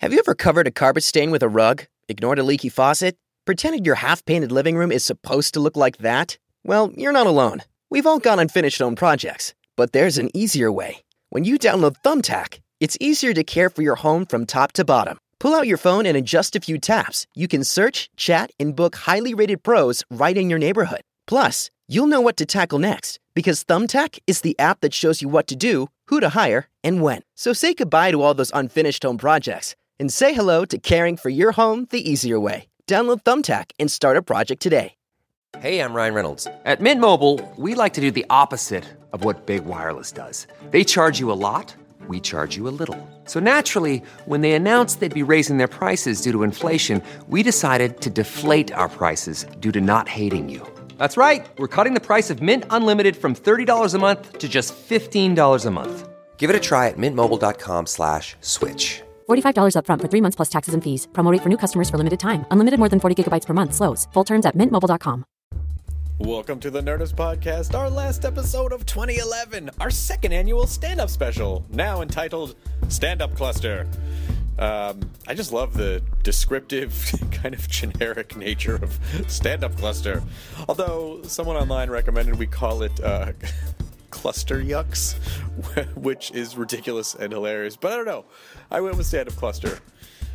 Have you ever covered a carpet stain with a rug, ignored a leaky faucet, pretended your half painted living room is supposed to look like that? Well, you're not alone. We've all got unfinished home projects, but there's an easier way. When you download Thumbtack, it's easier to care for your home from top to bottom. Pull out your phone and in just a few taps, you can search, chat, and book highly rated pros right in your neighborhood. Plus, you'll know what to tackle next because Thumbtack is the app that shows you what to do, who to hire, and when. So say goodbye to all those unfinished home projects and say hello to caring for your home the easier way. Download Thumbtack and start a project today. Hey, I'm Ryan Reynolds. At Mint Mobile, we like to do the opposite of what Big Wireless does. They charge you a lot, we charge you a little. So naturally, when they announced they'd be raising their prices due to inflation, we decided to deflate our prices due to not hating you. That's right. We're cutting the price of Mint Unlimited from $30 a month to just $15 a month. Give it a try at mintmobile.com slash switch. $45 upfront for three months plus taxes and fees. Promo rate for new customers for limited time. Unlimited more than 40 gigabytes per month. Slows. Full terms at mintmobile.com. Welcome to the Nerdist Podcast, our last episode of 2011, our second annual stand up special, now entitled Stand Up Cluster. Um, I just love the descriptive, kind of generic nature of stand up cluster. Although someone online recommended we call it uh, cluster yucks, which is ridiculous and hilarious. But I don't know. I went with stand up cluster.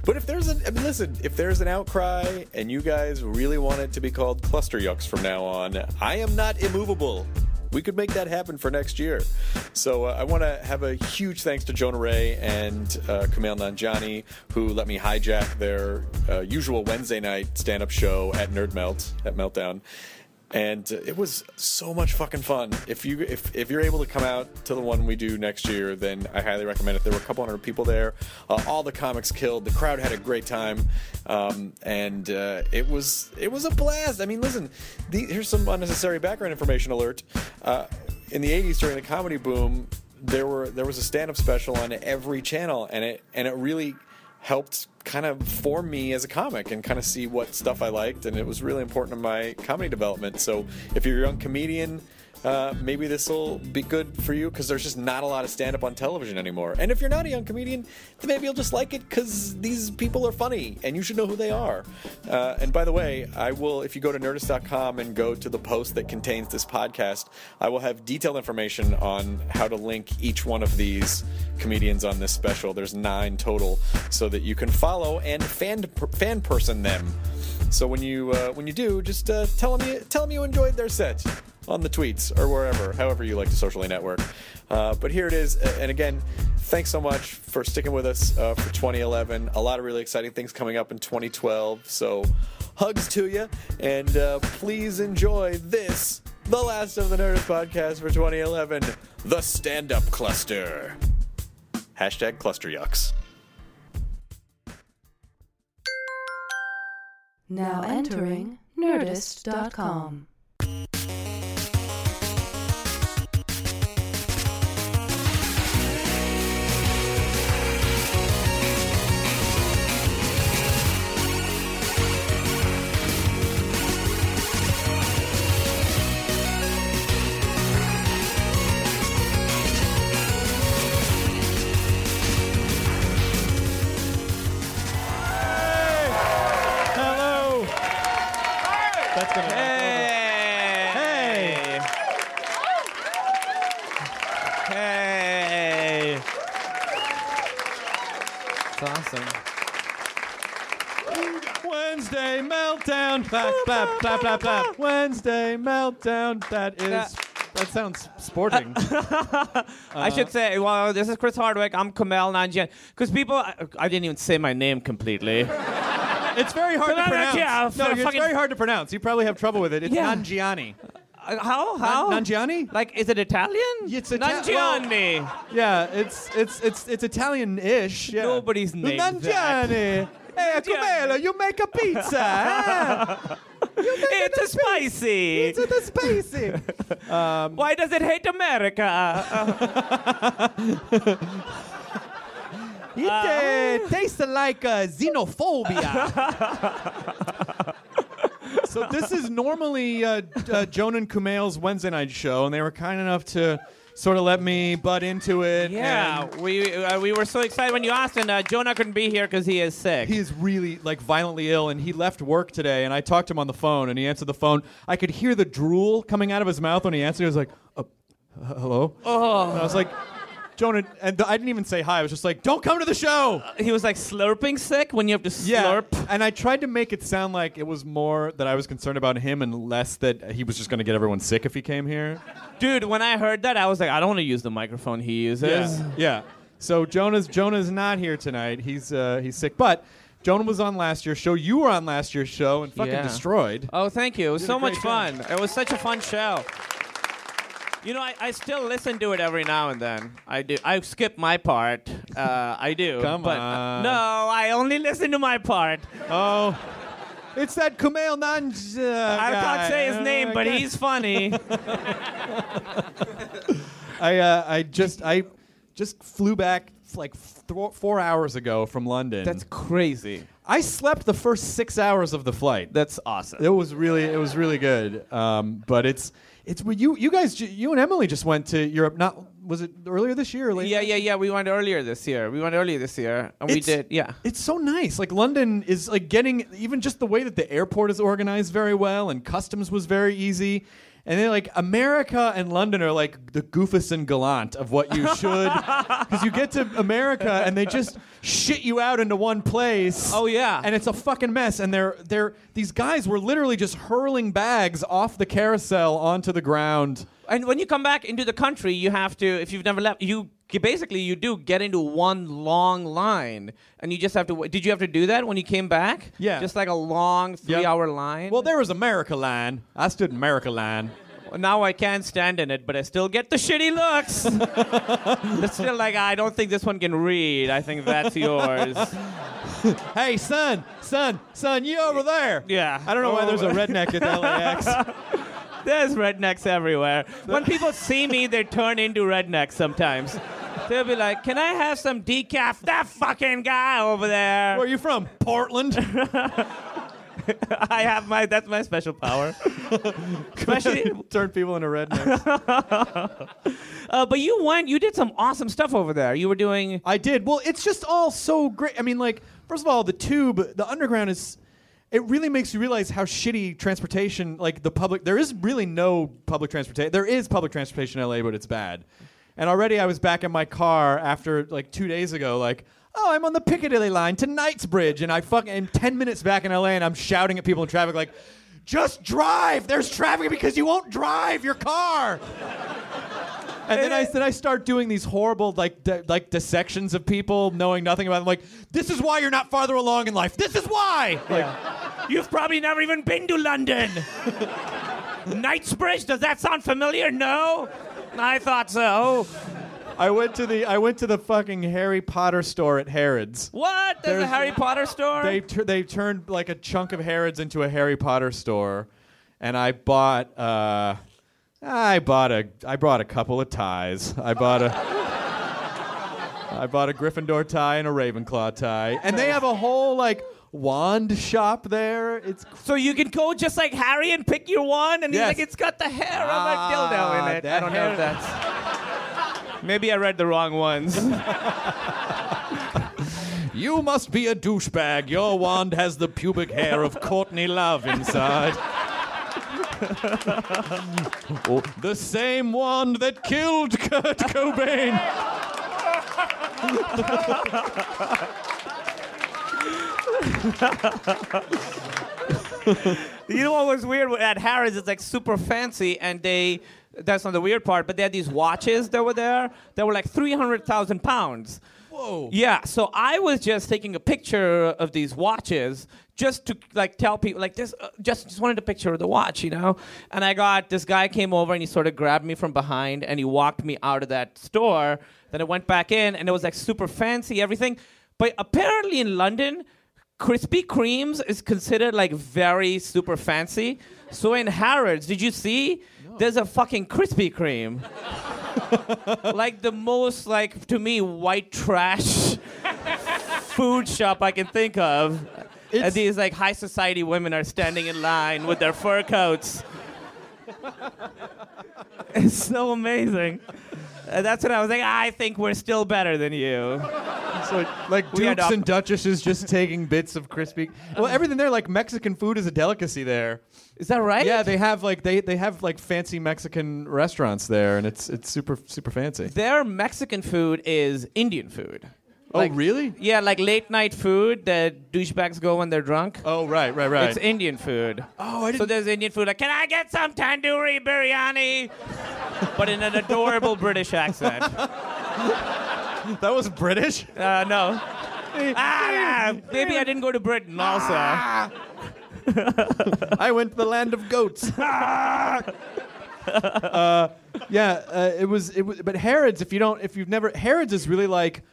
But if there's an, I mean, listen, if there's an outcry and you guys really want it to be called cluster yucks from now on, I am not immovable. We could make that happen for next year. So uh, I want to have a huge thanks to Jonah Ray and uh, Kumail Nanjiani who let me hijack their uh, usual Wednesday night stand-up show at Nerd Melt at Meltdown and it was so much fucking fun. If you if if you're able to come out to the one we do next year, then I highly recommend it. There were a couple hundred people there. Uh, all the comics killed. The crowd had a great time, um, and uh, it was it was a blast. I mean, listen, the, here's some unnecessary background information alert. Uh, in the '80s, during the comedy boom, there were there was a stand-up special on every channel, and it and it really helped kind of form me as a comic and kind of see what stuff I liked, and it was really important in my comedy development. So if you're a young comedian, uh, maybe this will be good for you because there's just not a lot of stand up on television anymore. And if you're not a young comedian, then maybe you'll just like it because these people are funny and you should know who they are. Uh, and by the way, I will, if you go to nerdist.com and go to the post that contains this podcast, I will have detailed information on how to link each one of these comedians on this special. There's nine total, so that you can follow and fan fan person them. So when you uh, when you do, just uh, tell them you tell them you enjoyed their set on the tweets or wherever, however you like to socially network. Uh, but here it is, and again, thanks so much for sticking with us uh, for 2011. A lot of really exciting things coming up in 2012. So hugs to you, and uh, please enjoy this, the last of the Nerdist podcast for 2011, the Stand Up Cluster. Hashtag Cluster Yucks. Now entering Nerdist.com. That's gonna. Hey. Hey. It's awesome. Wednesday meltdown. Clap, clap, clap, clap, clap. Wednesday meltdown. That is. That sounds sporting. I should say, well, this is Chris Hardwick. I'm Kumail Nanjian. Because people, I, I didn't even say my name completely. It's very hard to pronounce. yeah, no, it's fucking- very hard to pronounce. You probably have trouble with it. It's Yeah. Nanjiani. Uh, how? How? Nanjiani? Like, is it Italian? It's Ita- Nanjiani. Yeah, it's it's it's it's Italian-ish. Yeah. Nobody's named Nanjiani. Hey, Kumelo, you make a pizza. make It's a spicy. It's a spicy. um, Why does it hate America? It uh, tastes like uh, xenophobia. so this is normally uh, uh, Jonah and Kumail's Wednesday night show, and they were kind enough to sort of let me butt into it. Yeah, we uh, we were so excited when you asked, and uh, Jonah couldn't be here because he is sick. he is really like violently ill, and he left work today. And I talked to him on the phone, and he answered the phone. I could hear the drool coming out of his mouth when he answered. He was like, uh, "Hello." Oh. And I was like, "Jonah," and I didn't even say hi. I was just like, "Don't come to the show." he was like slurping sick when you have to Yeah, slurp. and I tried to make it sound like it was more that I was concerned about him and less that he was just going to get everyone sick if he came here. Dude, when I heard that, I was like, I don't want to use the microphone he uses. Yeah, yeah. So Jonah's Jonah's not here tonight. He's uh, he's sick, but Jonah was on last year's show. You were on last year's show and fucking Yeah. destroyed. Oh, thank you. It was so much great fun. It was such a fun show. You know, I, I still listen to it every now and then. I do. I skip my part. Uh, I do. Come but, uh, on. no, I only listen to my part. Oh, it's that Kumail Nanjiani. I can't say his name, but he's funny. I uh, I just I just flew back like th- four hours ago from London. That's crazy. I slept the first six hours of the flight. That's awesome. It was really it was really good. Um, but it's it's you you guys you and Emily just went to Europe. Not was it earlier this year? Or later? Yeah, yeah, yeah. We went earlier this year. We went earlier this year, and we did. Yeah. It's so nice. Like London is like getting even just the way that the airport is organized very well and customs was very easy. And then like America and London are like the goofus and gallant of what you should because you get to America and they just shit you out into one place. Oh, yeah. And it's a fucking mess. And they're they're these guys were literally just hurling bags off the carousel onto the ground. And when you come back into the country, you have to. If you've never left, you you basically you do get into one long line, and you just have to. wa- Did you have to do that when you came back? Yeah. Just like a long three-hour line. Well, there was America line. I stood in America line. now I can't stand in it, but I still get the shitty looks. it's still like I don't think this one can read. I think that's yours. Hey, son, son, son, you over there? Yeah. I don't know why there's a Oh. redneck at LAX. There's rednecks everywhere. When people see me, they turn into rednecks sometimes. They'll be like, "Can I have some decaf?" That fucking guy over there. Where are you from? Portland. I have my that's my special power. Especially, Turn people into rednecks. uh, but you went, you did some awesome stuff over there. You were doing. I did. Well, it's just all so great. I mean, like, first of all, the tube, the underground is. It really makes you realize how shitty transportation, like the public. There is really no public transportation. There is public transportation in LA, but it's bad. And already, I was back in my car after like two days ago, like. Oh, I'm on the Piccadilly line to Knightsbridge, and I fucking am ten minutes back in LA, and I'm shouting at people in traffic like, "Just drive! There's traffic because you won't drive your car." And then I then I start doing these horrible like di- like dissections of people knowing nothing about them. Like this is why you're not farther along in life. This is why. Like You've probably never even been to London. Knightsbridge. Does that sound familiar? No. I thought so. I went to the I went to the fucking Harry Potter store at Harrods. What? There's, a There's- Harry Potter store. They tur- they turned like a chunk of Harrods into a Harry Potter store, and I bought uh, I bought a I bought a couple of ties. I bought a I bought a Gryffindor tie and a Ravenclaw tie, and they have a whole like wand shop there. It's so you can go just like Harry and pick your wand and he's like, it's got the hair Ah, of a dildo in it. I don't know if that's. Maybe I read the wrong ones. You must be a douchebag. Your wand has the pubic hair of Courtney Love inside. Oh, the same wand that killed Kurt Cobain. you know what was weird at Harrods? It's like super fancy, and they. That's not the weird part, but they had these watches that were there that were like 300,000 pounds. Whoa. Yeah, so I was just taking a picture of these watches just to like tell people like this uh, just just wanted a picture of the watch, you know. And I got this guy came over and he sort of grabbed me from behind and he walked me out of that store. Then I went back in and it was like super fancy everything. But apparently in London Krispy Kremes is considered like very super fancy. So in Harrods, did you see? There's a fucking Krispy Kreme. like the most like to me white trash food shop I can think of. And these like high society women are standing in line with their fur coats. it's so amazing. Uh, that's when I was like, I think we're still better than you. It's like, like We dukes up- and duchesses just taking bits of crispy. Well, everything there, like Mexican food, is a delicacy there. Is that right? Yeah, they have like they they have like fancy Mexican restaurants there, and it's it's super super fancy. Their Mexican food is Indian food. Oh, Like- really? Yeah, like late night food that douchebags go when they're drunk. Oh, right, right, right. It's Indian food. Oh, I didn't. So there's Indian food like, can I get some tandoori biryani? but in an adorable British accent. that was British. Uh, no. ah, maybe I didn't go to Britain also. I went to the land of goats. uh, yeah, uh, it was. It was. But Harrods, if you don't, if you've never, Harrods is really like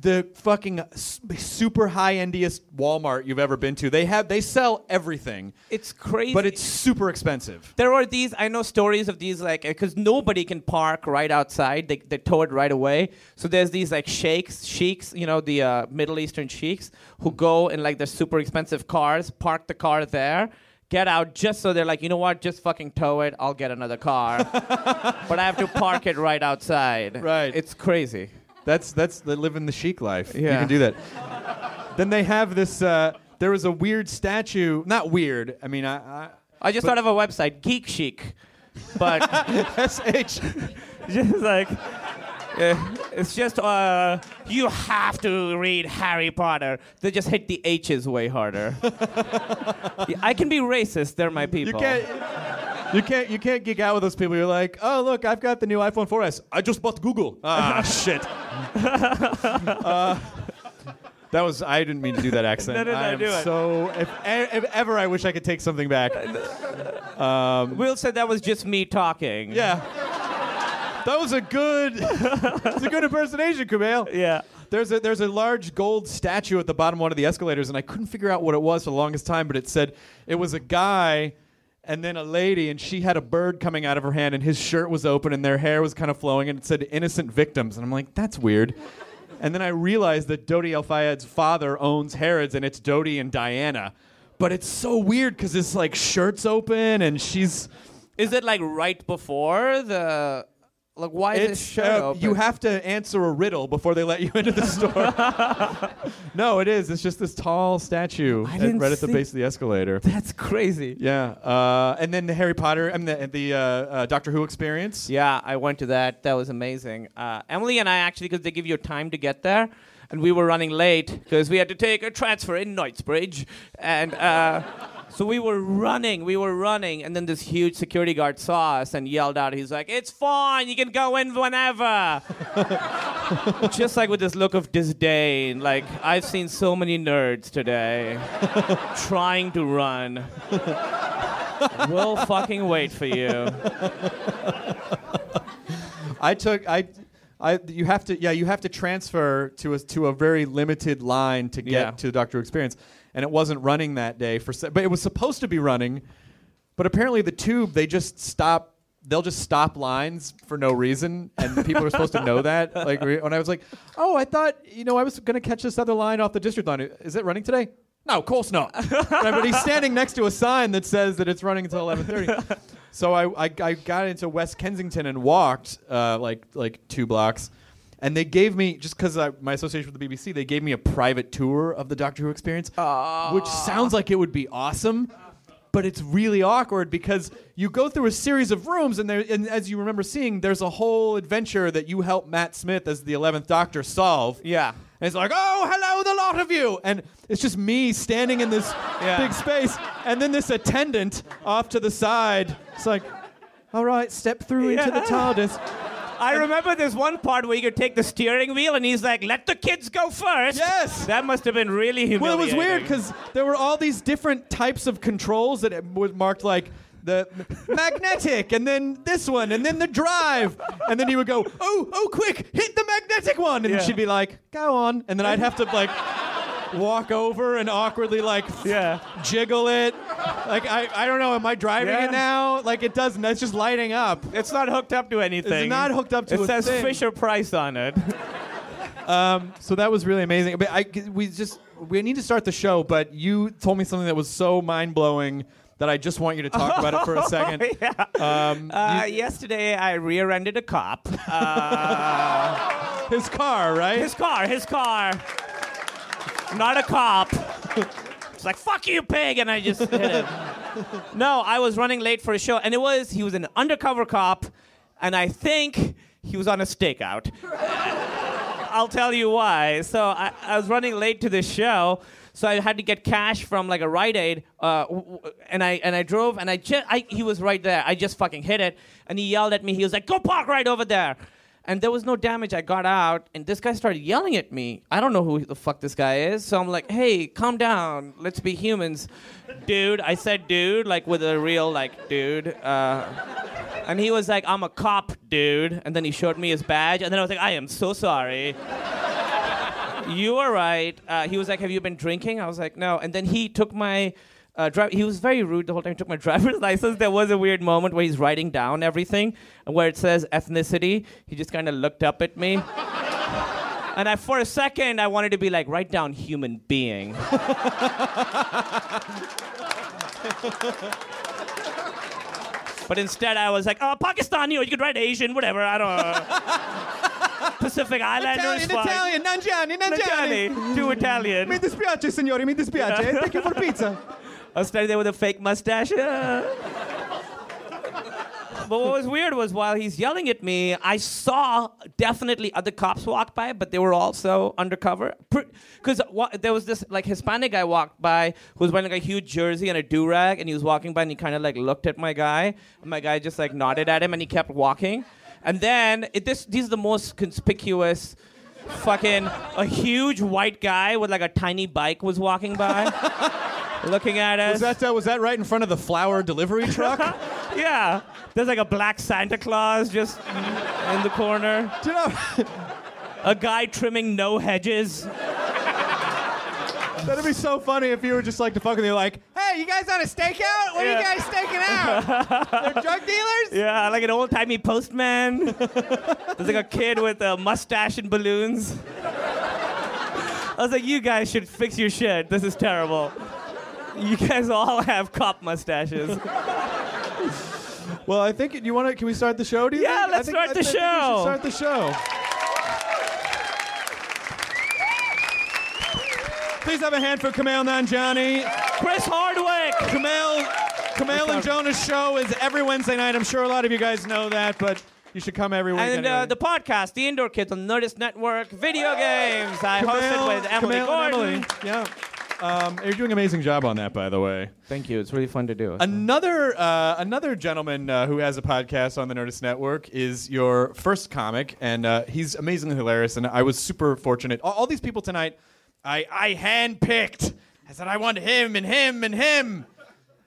the fucking super high endiest Walmart you've ever been to. They have, they sell everything, It's crazy. but it's super expensive. there are these i know stories of these like because nobody can park right outside they, they tow it right away so there's these like sheikhs sheiks you know the uh, middle eastern sheiks who go in like their super expensive cars park the car there get out just so they're like you know what just fucking tow it i'll get another car but i have to park it right outside Right. it's crazy That's that's the living the chic life. Yeah. You can do that. then they have this. Uh, there was a weird statue. Not weird. I mean, I. I i just thought of a website geek chic but S-H. just like uh, it's just uh, you have to read Harry Potter. They just hit the H's way harder. Yeah, I can be racist. They're my people. You can't. You can't. You can't geek out with those people. You're like, oh look, I've got the new iPhone 4S. I just bought Google. Ah shit. Uh, that was. I didn't mean to do that accent. No, no, no, I am do it. So if, if ever I wish I could take something back. Will said that was just me talking. Yeah. That was a good. It's a good impersonation, Kumail. Yeah. There's a there's a large gold statue at the bottom of one of the escalators, and I couldn't figure out what it was for the longest time, but it said it was a guy and then a lady, and she had a bird coming out of her hand, and his shirt was open, and their hair was kind of flowing, and it said innocent victims, and I'm like, that's weird. And then I realized that Dodi El Fayed's father owns Harrods, and it's Dodi and Diana. But it's so weird because his like shirt's open, and she's Is it like right before the? Like why is It's, his shirt uh, open? you have to answer a riddle before they let you into the store. no, it is. It's just this tall statue I at- right at the base of the escalator. That's crazy. Yeah, uh, and then the Harry Potter, I mean the, the uh, uh, Doctor Who experience. Yeah, I went to that. That was amazing. Uh, Emily and I actually, because they give you time to get there, and we were running late because we had to take a transfer in Knightsbridge, and uh, so we were running, we were running, and then this huge security guard saw us and yelled out, "He's like, it's fine, you can go in whenever." Just like with this look of disdain, like I've seen so many nerds today trying to run. we'll fucking wait for you. I took I. I, you have to yeah you have to transfer to a to a very limited line to get Yeah. to the Doctor experience, and it wasn't running that day for but it was supposed to be running, but apparently the tube they just stop they'll just stop lines for no reason, and people are supposed to know that. Like when I was like, oh, I thought you know I was gonna catch this other line off the district line. Is it running today? No, of course not. right, but he's standing next to a sign that says that it's running until 11:30. So I, I, I got into West Kensington and walked uh, like like two blocks, and they gave me just because my association with the BBC, they gave me a private tour of the Doctor Who experience, which sounds like it would be awesome. But it's really awkward because you go through a series of rooms, and there, and as you remember seeing, there's a whole adventure that you help Matt Smith as the Eleventh Doctor solve. Yeah. And it's like, oh, hello, the lot of you. And it's just me standing in this Yeah. big space. And then this attendant off to the side. It's like, all right, step through into the TARDIS. I remember there's one part where you could take the steering wheel, and he's like, "Let the kids go first. Yes. that must have been really humiliating. Well, it was weird because there were all these different types of controls that it was marked like the magnetic, and then this one, and then the drive, and then he would go, "Oh, oh, quick, hit the magnetic one," and Yeah. she'd be like, "Go on," and then I'd have to like walk over and awkwardly like Yeah. jiggle it. Like I, I don't know, am I driving Yeah. it now? Like it doesn't. It's just lighting up. It's not hooked up to anything. It's not hooked up to It a says thing. Fisher Price on it. um, So that was really amazing. But I, we just we need to start the show. But you told me something that was so mind blowing that I just want you to talk about it for a second. Um, Uh, yesterday, I rear-ended a cop. Uh, his car, right? his car, his car. Not a cop. It's like fuck you, pig, and I just hit him. No, I was running late for a show, and it was he was an undercover cop, and I think he was on a stakeout. I'll tell you why. So I, I was running late to this show, so I had to get cash from like a Rite Aid, uh, and I and I drove, and I just I, he was right there. I just fucking hit it, and he yelled at me. He was like, "Go park right over there." And there was no damage. I got out, and this guy started yelling at me. I don't know who the fuck this guy is, so I'm like, "Hey, calm down. Let's be humans, dude." I said, "Dude," like with a real like, "Dude." Uh, and he was like, I'm a cop, dude. And then he showed me his badge. And then I was like, I am so sorry. you are right. Uh, he was like, Have you been drinking? I was like, No. And then he took my. Uh, dri- he was very rude the whole time. He took my driver's license. There was a weird moment where he's writing down everything, where it says ethnicity, he just kind of looked up at me. and I, for a second, I wanted to be like, write down human being. But instead, I was like, oh, Pakistani, or you could write Asian, whatever. I don't know. Pacific Islander is fine. Italian, Nanjiani, Nanjiani, do Italian. Mi dispiace, signori, mi dispiace. Thank you for pizza. I was standing there with a fake mustache. But what was weird was while he's yelling at me, I saw definitely other cops walk by, but they were also undercover. Because there was this like Hispanic guy walked by who was wearing like a huge jersey and a do rag, and he was walking by and he kind of like looked at my guy, and my guy just like nodded at him and he kept walking. And then it, this these are the most conspicuous. Fucking a huge white guy with like a tiny bike was walking by, looking at us. Was that, uh, was that right in front of the flower delivery truck? Yeah, there's like a black Santa Claus just in the corner. You know, A guy trimming no hedges. That'd be so funny if you were just like to fucking, they're like, hey, you guys on a stakeout? What Yeah. are you guys staking out? They're drug dealers? Yeah, like an old timey postman. There's like a kid with a mustache and balloons. I was like, you guys should fix your shit. This is terrible. You guys all have cop mustaches. Well, I think you want to. Can we start the show? Do you Yeah, think? I let's think- start I the think we should show. Start the show. Please have a hand for Kumail Nanjiani. Chris Hardwick. Kumail, Kumail and Jonah's show is every Wednesday night. I'm sure a lot of you guys know that, but you should come every week. And anyway. uh, the podcast, The Indoor Kids on Nerdist Network, video games. I Kumail- hosted with Emily Kumail and Gordon. Emily. Yeah. Um, you're doing an amazing job on that, by the way. Thank you. It's really fun to do. Another uh, another gentleman uh, who has a podcast on the Nerdist Network is your first comic, and uh, he's amazingly hilarious. And I was super fortunate. All, all these people tonight, I I handpicked. I said I want him and him and him,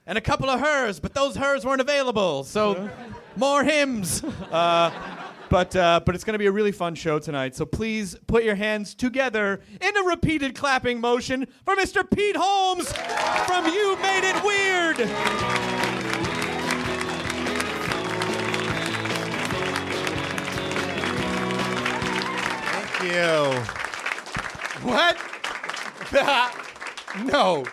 and a couple of hers, but those hers weren't available. So more hymns. Uh, but uh, but it's going to be a really fun show tonight. So please put your hands together in a repeated clapping motion for Mr. Pete Holmes from You Made It Weird. Thank you. What? no.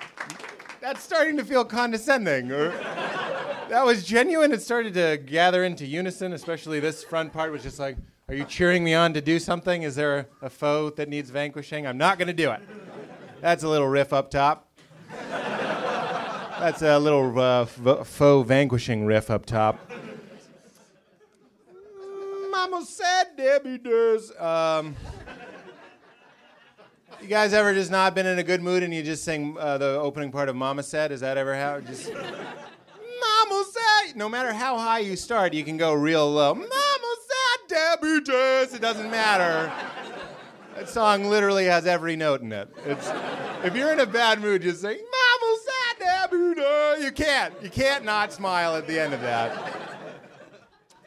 That's starting to feel condescending. That was genuine. It started to gather into unison, especially this front part was just like, are you cheering me on to do something? Is there a foe that needs vanquishing? I'm not going to do it. That's a little riff up top. That's a little uh, faux vanquishing riff up top. Mama said Debbie does. Um, you guys ever just not been in a good mood and you just sing uh, the opening part of Mama Said? Is that ever how? Just Mama Said. No matter how high you start, you can go real low. Mama Said Debbie does. It doesn't matter. That song literally has every note in it. It's, if you're in a bad mood, just sing Mama Said Debbie does. You can't. You can't not smile at the end of that.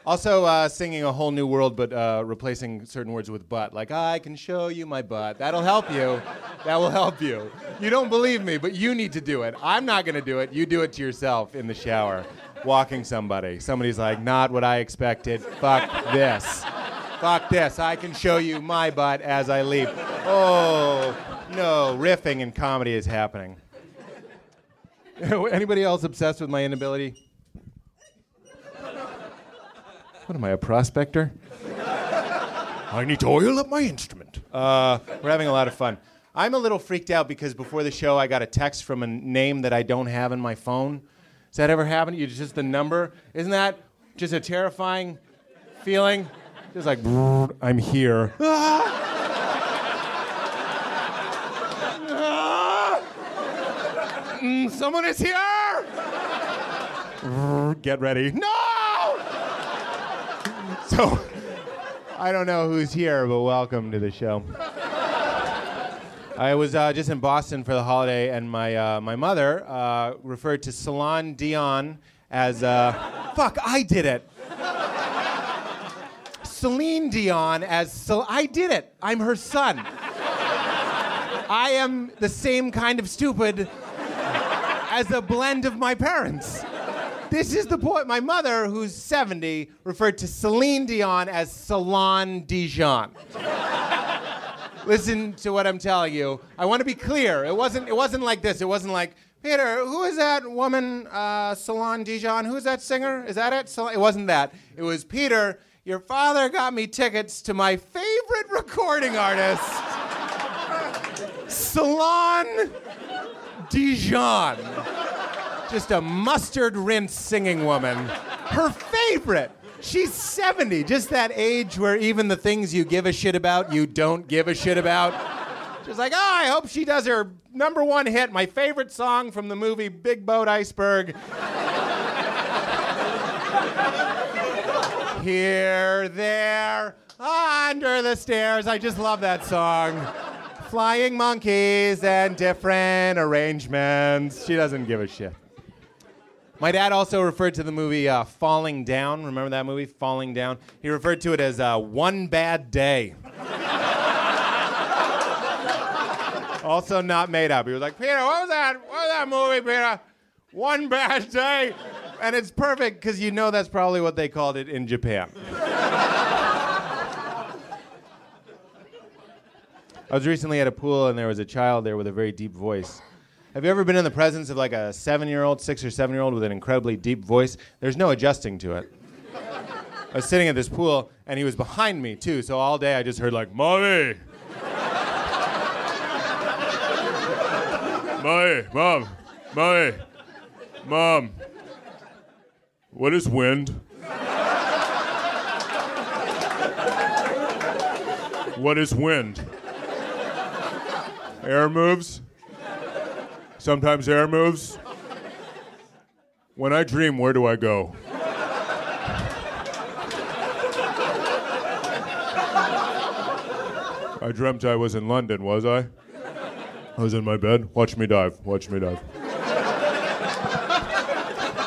Also, uh, singing a whole new world, but uh, replacing certain words with butt. Like, I can show you my butt. That'll help you. That will help you. You don't believe me, but you need to do it. I'm not going to do it. You do it to yourself in the shower, walking somebody. Somebody's like, not what I expected. Fuck this. Fuck this. I can show you my butt as I leave. Oh, no. Riffing and comedy is happening. Anybody else obsessed with my inability? What am I, a prospector? I need to oil up my instrument. Uh, we're having a lot of fun. I'm a little freaked out because before the show, I got a text from a name that I don't have in my phone. Has that ever happened? to You just the number? Isn't that just a terrifying feeling? Just like, I'm here. Mm, someone is here! Get ready. No! So, I don't know who's here, but welcome to the show. I was uh, just in Boston for the holiday, and my uh, my mother uh, referred to Salon Dion as uh, fuck. I did it. Celine Dion as Cel- I did it. I'm her son. I am the same kind of stupid as a blend of my parents. This is the point. My mother, who's 70, referred to Celine Dion as Salon Dijon. Listen to what I'm telling you. I want to be clear. It wasn't. It wasn't like this. It wasn't like Peter. Who is that woman? Uh, Salon Dijon. Who's that singer? Is that it? Sol- It wasn't that. It was Peter. Your father got me tickets to my favorite recording artist, Salon Dijon. Just a mustard rinse singing woman. Her favorite. She's 70, just that age where even the things you give a shit about, you don't give a shit about. She's like, oh, I hope she does her number one hit, my favorite song from the movie Big Boat Iceberg. Here, there, under the stairs. I just love that song. Flying monkeys and different arrangements. She doesn't give a shit. My dad also referred to the movie uh, Falling Down. Remember that movie, Falling Down? He referred to it as uh, One Bad Day. also not made up. He was like, Peter, what was that? What was that movie, Peter? One Bad Day. And it's perfect because you know that's probably what they called it in Japan. I was recently at a pool and there was a child there with a very deep voice. Have you ever been in the presence of like a seven year old, six or seven year old with an incredibly deep voice? There's no adjusting to it. I was sitting at this pool and he was behind me too, so all day I just heard like, Mommy! Mommy, Mom, Mommy, Mom. What is wind? What is wind? Air moves? Sometimes air moves. When I dream, where do I go? I dreamt I was in London, was I? I was in my bed. Watch me dive. Watch me dive.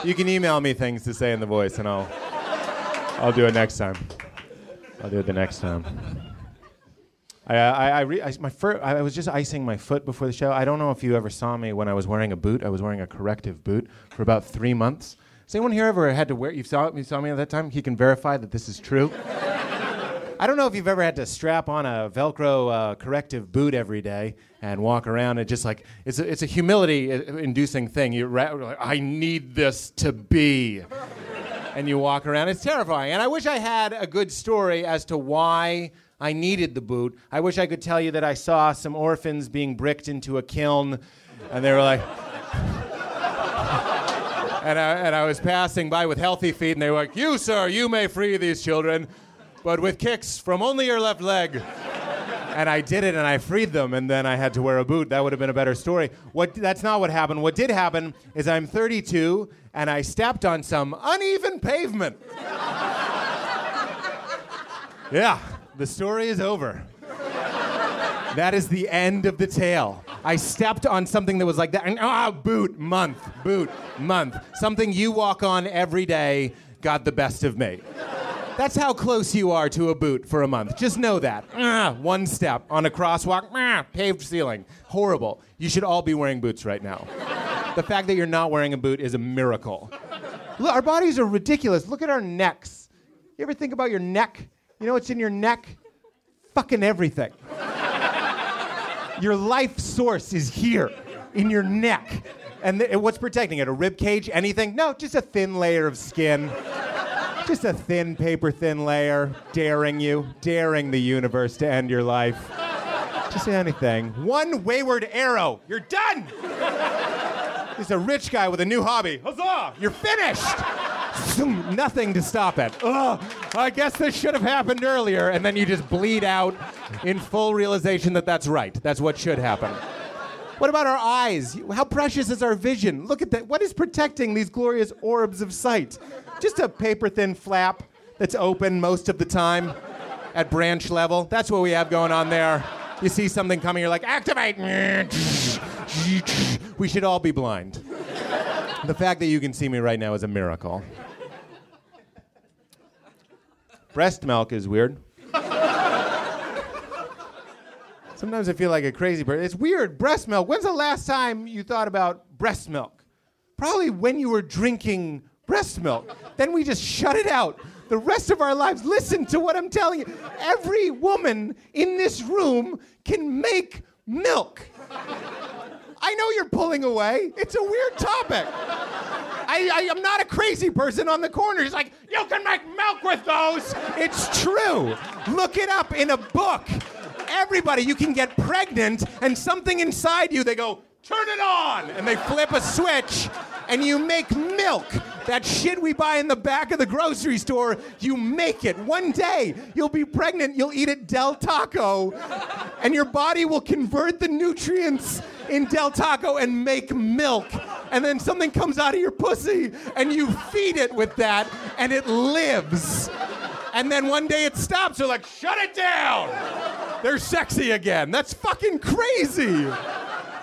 You can email me things to say in the voice, and I'll I'll do it next time. I'll do it the next time. I, I, re- I, my fir- I was just icing my foot before the show. I don't know if you ever saw me when I was wearing a boot. I was wearing a corrective boot for about three months. Has anyone here ever had to wear? You saw you saw me at that time. He can verify that this is true. I don't know if you've ever had to strap on a Velcro uh, corrective boot every day and walk around and just like it's a, it's a humility-inducing thing. You're like, I need this to be, and you walk around. It's terrifying. And I wish I had a good story as to why I needed the boot. I wish I could tell you that I saw some orphans being bricked into a kiln, and they were like. and, I, and I was passing by with healthy feet, and they were like, You, sir, you may free these children, but with kicks from only your left leg. and I did it, and I freed them, and then I had to wear a boot. That would have been a better story. What, that's not what happened. What did happen is I'm 32, and I stepped on some uneven pavement. yeah, the story is over. That is the end of the tale. I stepped on something that was like that. and, Ah, boot, month, boot, month. Something you walk on every day got the best of me. That's how close you are to a boot for a month. Just know that. Ah, one step on a crosswalk, ah, paved ceiling. Horrible. You should all be wearing boots right now. The fact that you're not wearing a boot is a miracle. Look, our bodies are ridiculous. Look at our necks. You ever think about your neck? You know what's in your neck? Fucking everything. Your life source is here in your neck. And th- what's protecting it? A rib cage? Anything? No, just a thin layer of skin. just a thin, paper thin layer, daring you, daring the universe to end your life. Just anything. One wayward arrow. You're done. He's a rich guy with a new hobby. Huzzah! You're finished. Nothing to stop it. Ugh, I guess this should have happened earlier, and then you just bleed out in full realization that that's right. That's what should happen. What about our eyes? How precious is our vision? Look at that. What is protecting these glorious orbs of sight? Just a paper thin flap that's open most of the time at branch level. That's what we have going on there. You see something coming, you're like, activate! We should all be blind. The fact that you can see me right now is a miracle. Breast milk is weird. Sometimes I feel like a crazy person. It's weird. Breast milk. When's the last time you thought about breast milk? Probably when you were drinking breast milk. Then we just shut it out. The rest of our lives. Listen to what I'm telling you. Every woman in this room can make milk. I know you're pulling away. It's a weird topic. I, I, am not a crazy person on the corner. He's like, you can make milk with those. It's true. Look it up in a book. Everybody, you can get pregnant, and something inside you, they go, turn it on, and they flip a switch, and you make milk. That shit we buy in the back of the grocery store, you make it. One day, you'll be pregnant, you'll eat at Del Taco, and your body will convert the nutrients in Del Taco and make milk. And then something comes out of your pussy, and you feed it with that, and it lives. And then one day it stops. They're like, shut it down. They're sexy again. That's fucking crazy.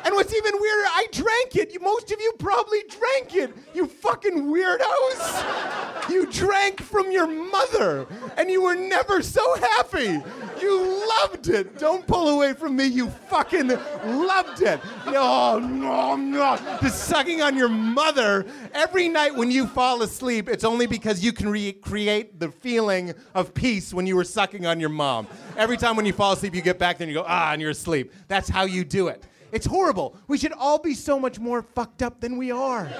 And what's even weirder, I drank it. Most of you probably drank it. You fucking weirdos. You drank from your mother, and you were never so happy. You loved it. Don't pull away from me. You fucking loved it. No, no, no. Just sucking on your mother every night when you fall asleep. It's only because you can recreate the feeling of peace when you were sucking on your mom. Every time when you fall asleep, you get back there and you go, ah, and you're asleep. That's how you do it. It's horrible. We should all be so much more fucked up than we are.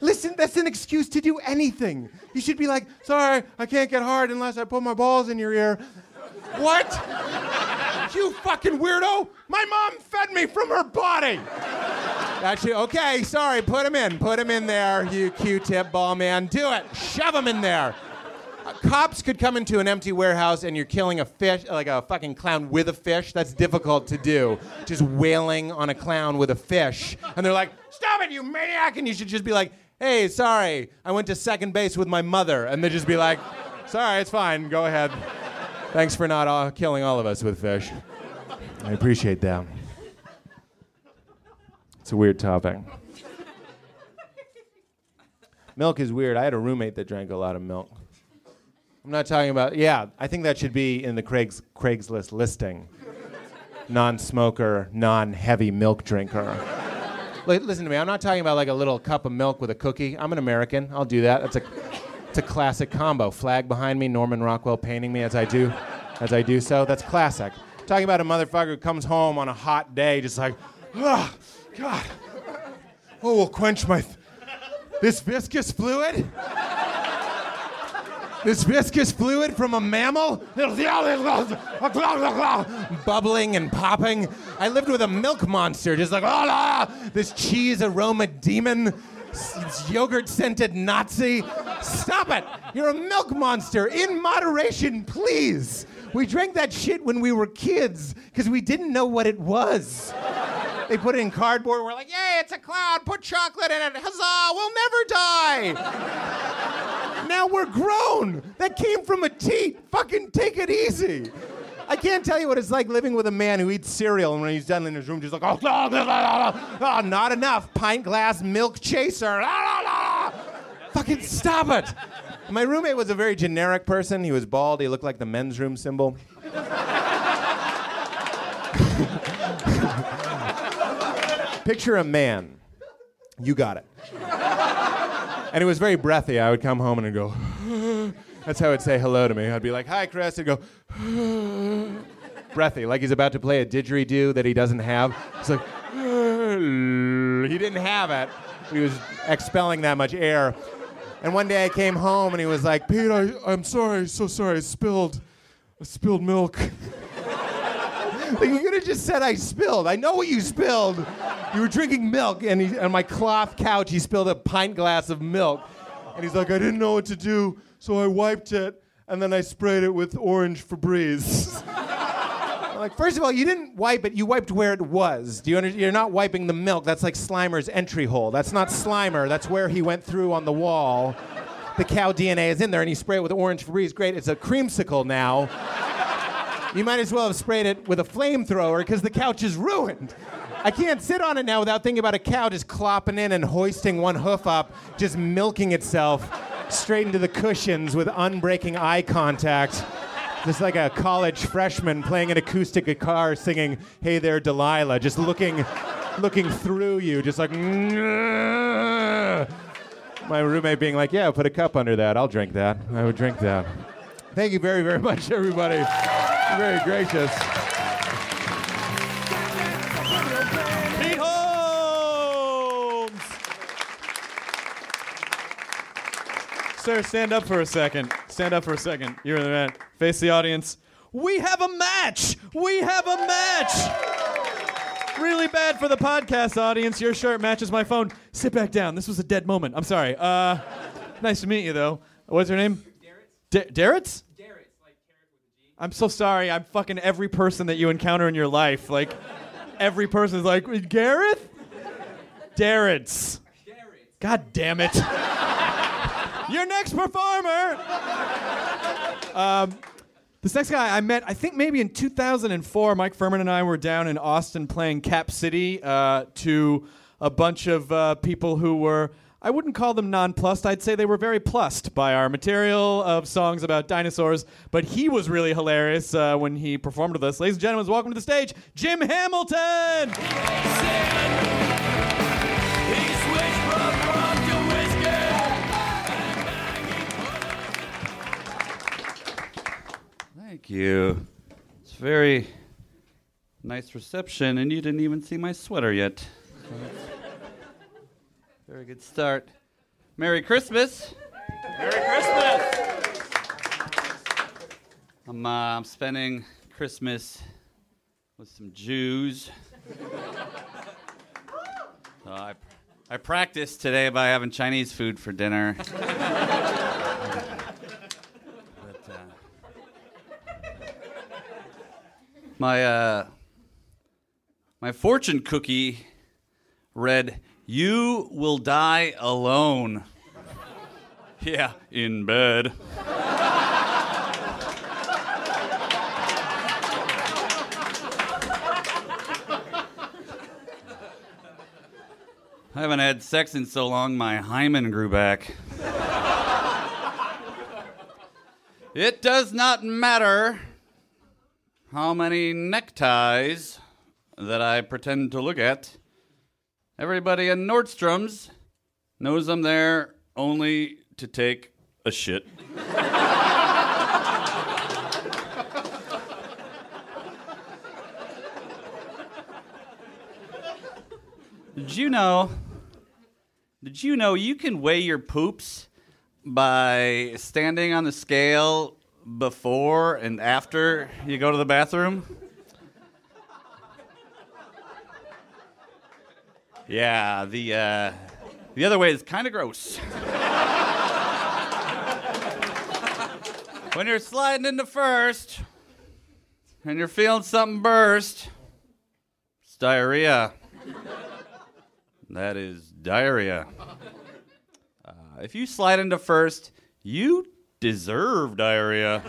Listen, that's an excuse to do anything. You should be like, sorry, I can't get hard unless I put my balls in your ear. What? you fucking weirdo! My mom fed me from her body! Actually, okay, sorry, put him in. Put him in there, you Q-tip ball man. Do it. Shove him in there. Uh, cops could come into an empty warehouse and you're killing a fish, like a fucking clown with a fish. That's difficult to do. Just wailing on a clown with a fish. And they're like, stop it, you maniac! And you should just be like, hey, sorry, I went to second base with my mother. And they'd just be like, sorry, it's fine, go ahead. Thanks for not uh, killing all of us with fish. I appreciate that. It's a weird topic. Milk is weird. I had a roommate that drank a lot of milk. I'm not talking about, yeah, I think that should be in the Craig's, Craigslist listing. non smoker, non heavy milk drinker. Li- listen to me, I'm not talking about like a little cup of milk with a cookie. I'm an American, I'll do that. That's a, it's a classic combo. Flag behind me, Norman Rockwell painting me as I do, as I do so. That's classic. Talking about a motherfucker who comes home on a hot day, just like, oh, God. Oh, we'll quench my. Th- this viscous fluid? This viscous fluid from a mammal? Bubbling and popping. I lived with a milk monster, just like, ah, oh, no. this cheese aroma demon, yogurt scented Nazi. Stop it. You're a milk monster. In moderation, please. We drank that shit when we were kids because we didn't know what it was. They put it in cardboard. We're like, yay, it's a cloud. Put chocolate in it. Huzzah, we'll never die. now we're grown. That came from a teat. Fucking take it easy. I can't tell you what it's like living with a man who eats cereal and when he's done in his room, just like, oh, blah, oh not enough. Pint glass milk chaser. Fucking stop it. My roommate was a very generic person. He was bald. He looked like the men's room symbol. Picture a man. You got it. And it was very breathy. I would come home and I'd go, that's how I'd say hello to me. I'd be like, hi, Chris. He'd go, breathy, like he's about to play a didgeridoo that he doesn't have. It's like, He didn't have it. He was expelling that much air. And one day I came home and he was like, Pete, I, I'm sorry, so sorry, I spilled, I spilled milk. like you could have just said I spilled. I know what you spilled. You were drinking milk, and he, on my cloth couch, he spilled a pint glass of milk. And he's like, I didn't know what to do, so I wiped it, and then I sprayed it with orange Febreze. Like, first of all, you didn't wipe it. You wiped where it was. Do you under- You're not wiping the milk. That's like Slimer's entry hole. That's not Slimer. That's where he went through on the wall. The cow DNA is in there, and you spray it with orange Febreze. Great. It's a creamsicle now. You might as well have sprayed it with a flamethrower because the couch is ruined. I can't sit on it now without thinking about a cow just clopping in and hoisting one hoof up, just milking itself straight into the cushions with unbreaking eye contact. Just like a college freshman playing an acoustic guitar singing Hey There Delilah, just looking looking through you, just like my roommate being like, Yeah, put a cup under that. I'll drink that. I would drink that. Thank you very, very much, everybody. Very gracious. Sir, stand up for a second. Stand up for a second. You're in the man. Face the audience. We have a match! We have a match! Really bad for the podcast audience. Your shirt matches my phone. Sit back down. This was a dead moment. I'm sorry. Uh, nice to meet you, though. What's your name? Darretts. Darretts? I'm so sorry. I'm fucking every person that you encounter in your life. Like, every person is like, Gareth? Darretts. God damn it. Your next performer. Um, this next guy I met, I think maybe in 2004, Mike Phirman and I were down in Austin playing Cap City uh, to a bunch of uh, people who were, I wouldn't call them nonplussed. I'd say they were very plussed by our material of songs about dinosaurs. But he was really hilarious uh, when he performed with us. Ladies and gentlemen, welcome to the stage, Jim Hamilton. You. It's very nice reception, and you didn't even see my sweater yet. So very good start. Merry Christmas. Merry Christmas. I'm, uh, I'm spending Christmas with some Jews. So I, I practiced today by having Chinese food for dinner. But, uh, my uh, my fortune cookie read, "You will die alone." yeah, in bed. I haven't had sex in so long, my hymen grew back. it does not matter how many neckties that I pretend to look at. Everybody in Nordstrom's knows I'm there only to take a shit. Did you know? Did you know you can weigh your poops by standing on the scale before and after you go to the bathroom? Yeah, the uh, the other way is kind of gross. when you're sliding into first and you're feeling something burst, it's diarrhea. That is diarrhea. Uh, if you slide into first, you deserve diarrhea.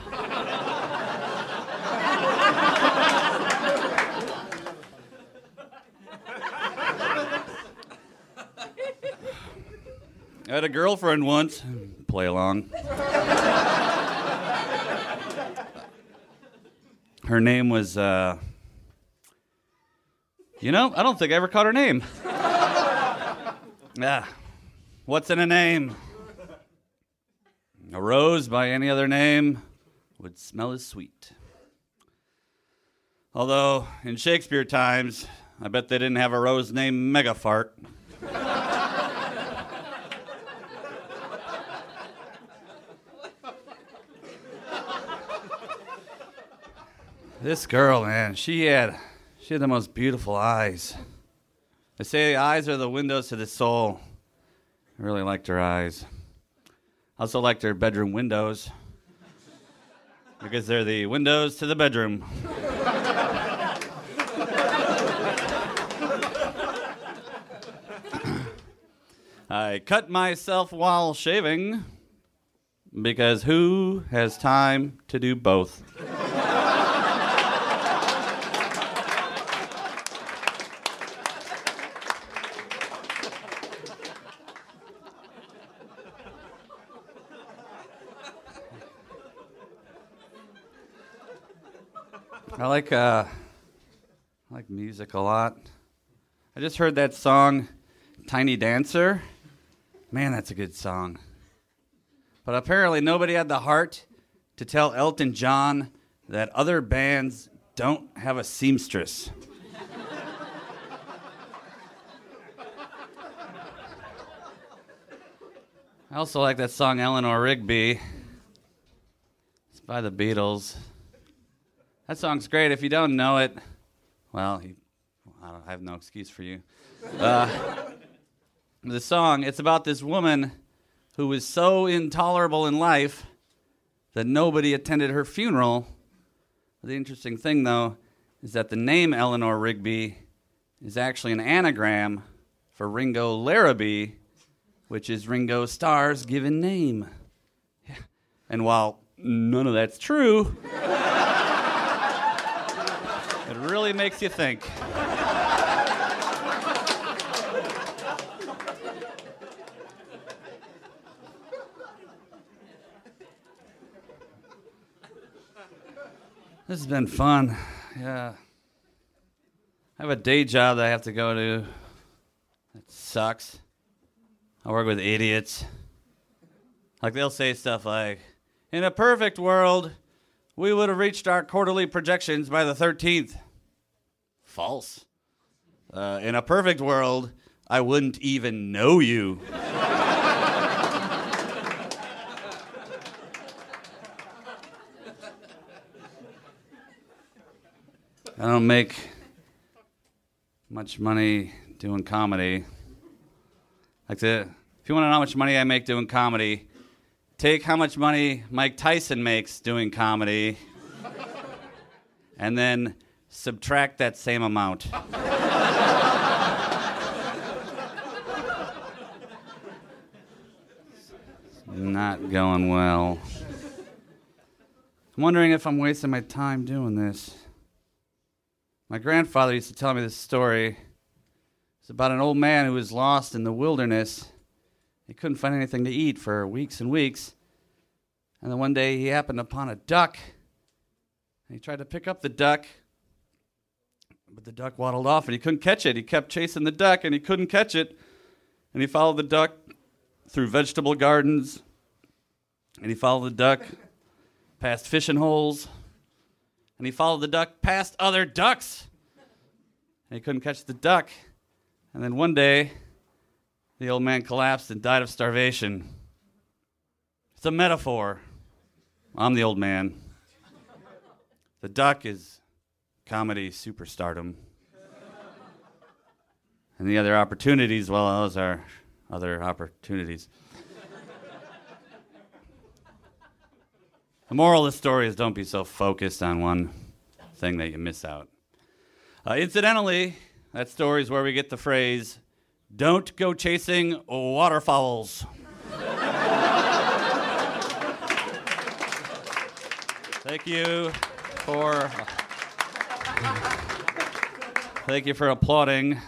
I had a girlfriend once. Play along. Her name was, uh, you know, I don't think I ever caught her name. Yeah. What's in a name? A rose by any other name would smell as sweet. Although, in Shakespeare times, I bet they didn't have a rose named Megafart. this girl, man, she had she had the most beautiful eyes. They say the eyes are the windows to the soul. I really liked her eyes. I also like their bedroom windows because they're the windows to the bedroom. I cut myself while shaving because who has time to do both? I like uh, I like music a lot. I just heard that song, "Tiny Dancer." Man, that's a good song. But apparently, nobody had the heart to tell Elton John that other bands don't have a seamstress. I also like that song Eleanor Rigby. It's by the Beatles. That song's great. If you don't know it, well, you, I, have no excuse for you. Uh, the song, it's about this woman who was so intolerable in life that nobody attended her funeral. The interesting thing, though, is that the name Eleanor Rigby is actually an anagram for Ringo Larrabee, which is Ringo Starr's given name. Yeah. And while none of that's true, it really makes you think. This has been fun. Yeah. I have a day job that I have to go to. That sucks. I work with idiots. Like they'll say stuff like, "In a perfect world, we would have reached our quarterly projections by the 13th." False. Uh, in a perfect world, I wouldn't even know you. I don't make much money doing comedy. Like the, if you want to know how much money I make doing comedy, take how much money Mike Tyson makes doing comedy, and then subtract that same amount. Not going well. I'm wondering if I'm wasting my time doing this. My grandfather used to tell me this story. It's about an old man who was lost in the wilderness. He couldn't find anything to eat for weeks and weeks. And then one day he happened upon a duck. And he tried to pick up the duck, but the duck waddled off and he couldn't catch it. He kept chasing the duck and he couldn't catch it. And he followed the duck through vegetable gardens. And he followed the duck past fishing holes and he followed the duck past other ducks. And he couldn't catch the duck. And then one day, the old man collapsed and died of starvation. It's a metaphor. I'm the old man. The duck is comedy superstardom. And the other opportunities, well, those are other opportunities. The moral of the story is don't be so focused on one thing that you miss out. Uh, incidentally, that story is where we get the phrase, don't go chasing waterfowls. Thank you for thank you for applauding.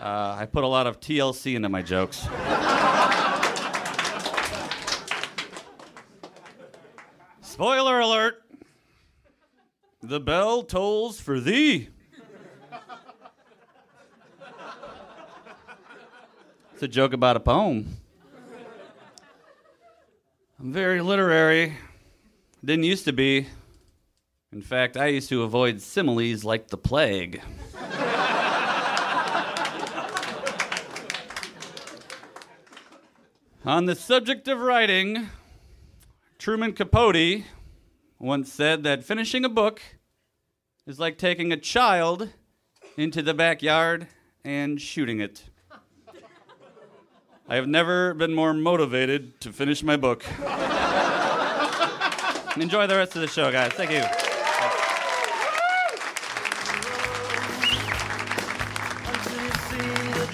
Uh, I put a lot of TLC into my jokes. Spoiler alert! The bell tolls for thee. A joke about a poem. I'm very literary. Didn't used to be. In fact, I used to avoid similes like the plague. On the subject of writing, Truman Capote once said that finishing a book is like taking a child into the backyard and shooting it. I have never been more motivated to finish my book. Enjoy the rest of the show, guys. Thank you.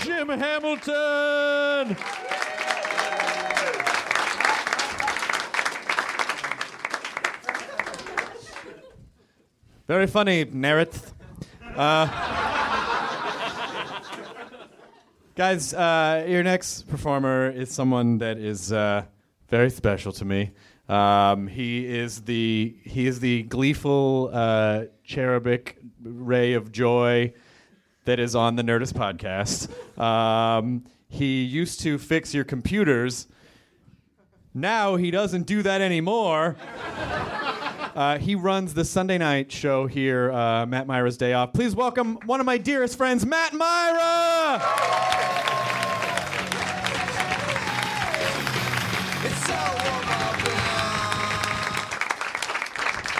Jim Hamilton. Very funny, Nerith. Uh, guys, uh, your next performer is someone that is uh, very special to me. Um, he is the he is the gleeful uh, cherubic ray of joy that is on the Nerdist podcast. Um, he used to fix your computers. Now he doesn't do that anymore. Uh, he runs the Sunday night show here, uh, Matt Mira's Day Off. Please welcome one of my dearest friends, Matt Mira!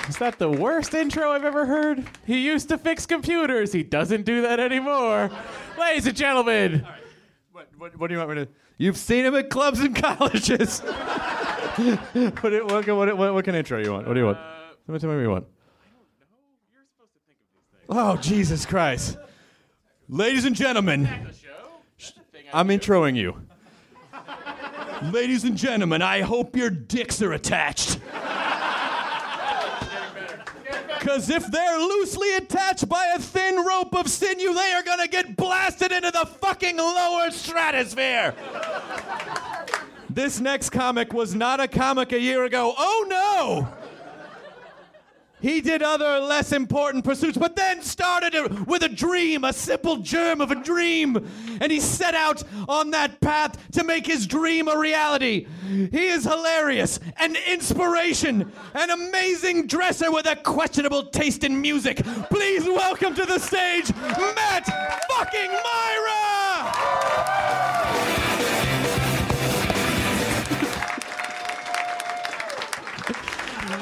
Is that the worst intro I've ever heard? He used to fix computers. He doesn't do that anymore. Ladies and gentlemen, What, what, what do you want me to? You've seen him at clubs and colleges. what, do- what, what, what, what kind of intro you want? What do you want? Tell me, tell me what you want. Oh, Jesus Christ. Ladies and gentlemen, Sh- I'm introing you. Ladies and gentlemen, I hope your dicks are attached. Because if they're loosely attached by a thin rope of sinew, they are going to get blasted into the fucking lower stratosphere. this next comic was not a comic a year ago. Oh no! He did other less important pursuits, but then started with a dream, a simple germ of a dream. And he set out on that path to make his dream a reality. He is hilarious, an inspiration, an amazing dresser with a questionable taste in music. Please welcome to the stage, Matt fucking Mira!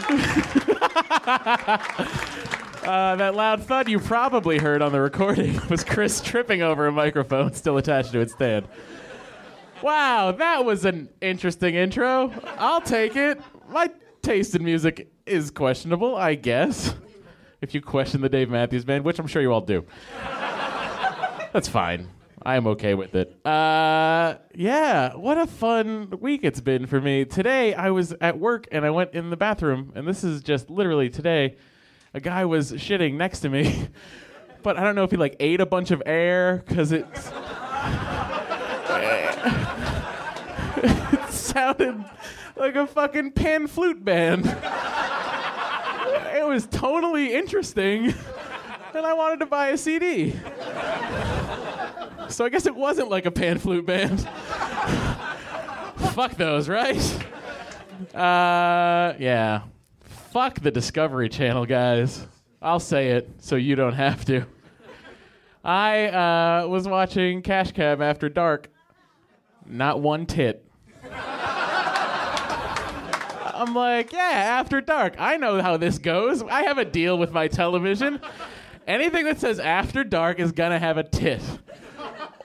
uh, that loud thud you probably heard on the recording was Chris tripping over a microphone still attached to its stand. Wow, that was an interesting intro. I'll take it. My taste in music is questionable, I guess. If you question the Dave Matthews Band, which I'm sure you all do. That's fine. I am okay with it. Uh, yeah, what a fun week it's been for me. Today, I was at work and I went in the bathroom, and this is just literally today. A guy was shitting next to me, but I don't know if he like ate a bunch of air because it's. it sounded like a fucking pan flute band. it was totally interesting, and I wanted to buy a CD. So I guess it wasn't like a pan flute band. Fuck those, right? Uh, yeah. Fuck the Discovery Channel, guys. I'll say it so you don't have to. I uh, was watching Cash Cab After Dark. Not one tit. I'm like, yeah, After Dark. I know how this goes. I have a deal with my television. Anything that says After Dark is gonna have a tit.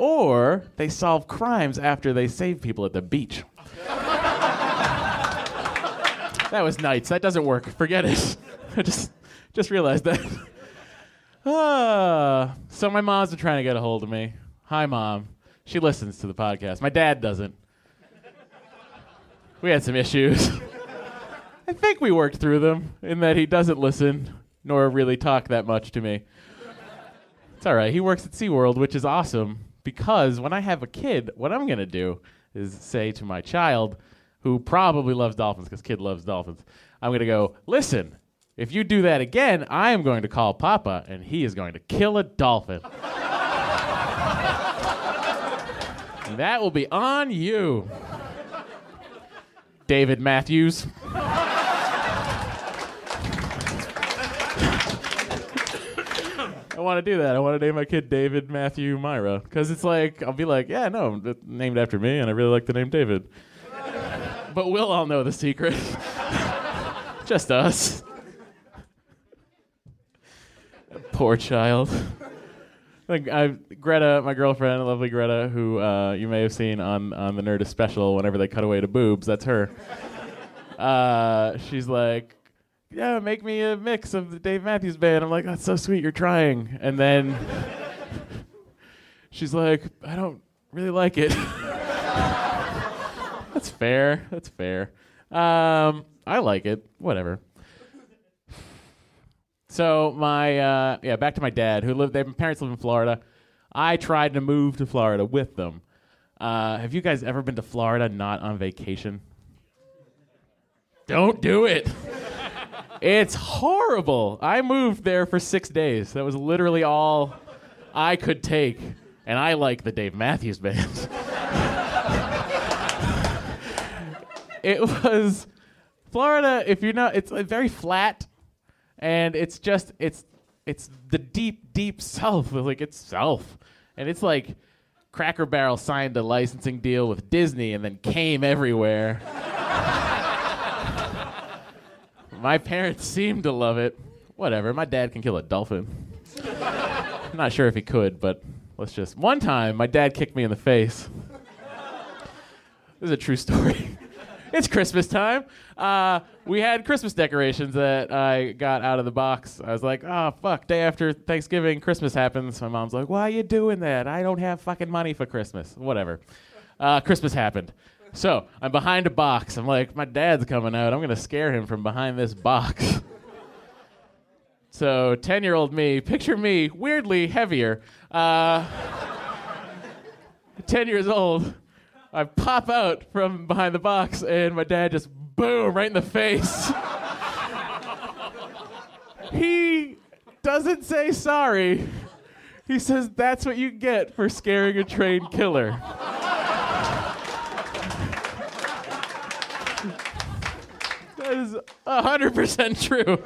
Or they solve crimes after they save people at the beach. that was nights. That doesn't work. Forget it. I just just realized that. Ah, so my mom's been trying to get a hold of me. Hi, mom. She listens to the podcast. My dad doesn't. We had some issues. I think we worked through them in that he doesn't listen nor really talk that much to me. It's all right. He works at SeaWorld, which is awesome because when I have a kid, what I'm going to do is say to my child, who probably loves dolphins because kid loves dolphins, I'm going to go, listen, if you do that again, I am going to call Papa and he is going to kill a dolphin. and that will be on you. David Matthews. I want to do that. I want to name my kid David Matthew Mira because it's like I'll be like, yeah, no, named after me, and I really like the name David. but we'll all know the secret. Just us. Poor child. like I, Greta, my girlfriend, lovely Greta, who uh, you may have seen on on the Nerdist special. Whenever they cut away to boobs, that's her. Uh, she's like, "Yeah, make me a mix of the Dave Matthews Band." I'm like, "That's so sweet, you're trying." And then she's like, "I don't really like it." that's fair. That's fair. Um, I like it. Whatever. So my uh, yeah, back to my dad who lived. Their parents live in Florida. I tried to move to Florida with them. Uh, have you guys ever been to Florida not on vacation? Don't do it. It's horrible. I moved there for six days. That was literally all I could take, and I like the Dave Matthews Band. it was Florida. If you're not, it's very flat and it's just it's it's the deep deep south like it's south and it's like cracker barrel signed a licensing deal with disney and then came everywhere my parents seem to love it whatever my dad can kill a dolphin i'm not sure if he could but let's just one time my dad kicked me in the face this is a true story it's Christmas time. Uh, we had Christmas decorations that I got out of the box. I was like, oh, fuck, day after Thanksgiving, Christmas happens. My mom's like, why are you doing that? I don't have fucking money for Christmas. Whatever. Uh, Christmas happened. So I'm behind a box. I'm like, my dad's coming out. I'm going to scare him from behind this box. so 10 year old me, picture me, weirdly heavier. Uh, 10 years old I pop out from behind the box, and my dad just boom right in the face. he doesn't say sorry. He says that's what you get for scaring a trained killer. Is 100% true.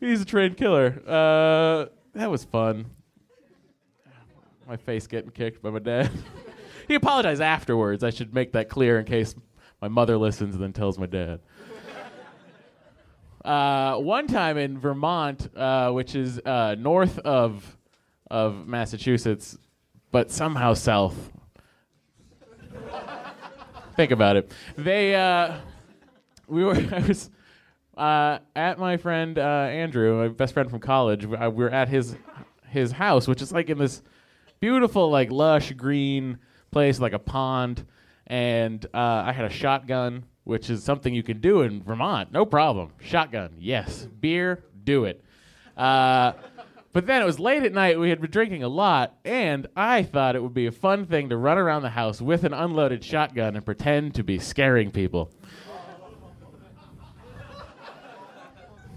He's a trained killer. Uh, that was fun. My face getting kicked by my dad. he apologized afterwards. I should make that clear in case my mother listens and then tells my dad. Uh, one time in Vermont, uh, which is uh, north of of Massachusetts, but somehow south. Think about it. They uh, we were I was uh, at my friend uh, Andrew, my best friend from college. We, we were at his his house, which is like in this beautiful, like lush green place, like a pond, and uh, I had a shotgun, which is something you can do in Vermont, no problem. Shotgun, yes. Beer, do it. Uh, but then it was late at night. We had been drinking a lot, and I thought it would be a fun thing to run around the house with an unloaded shotgun and pretend to be scaring people.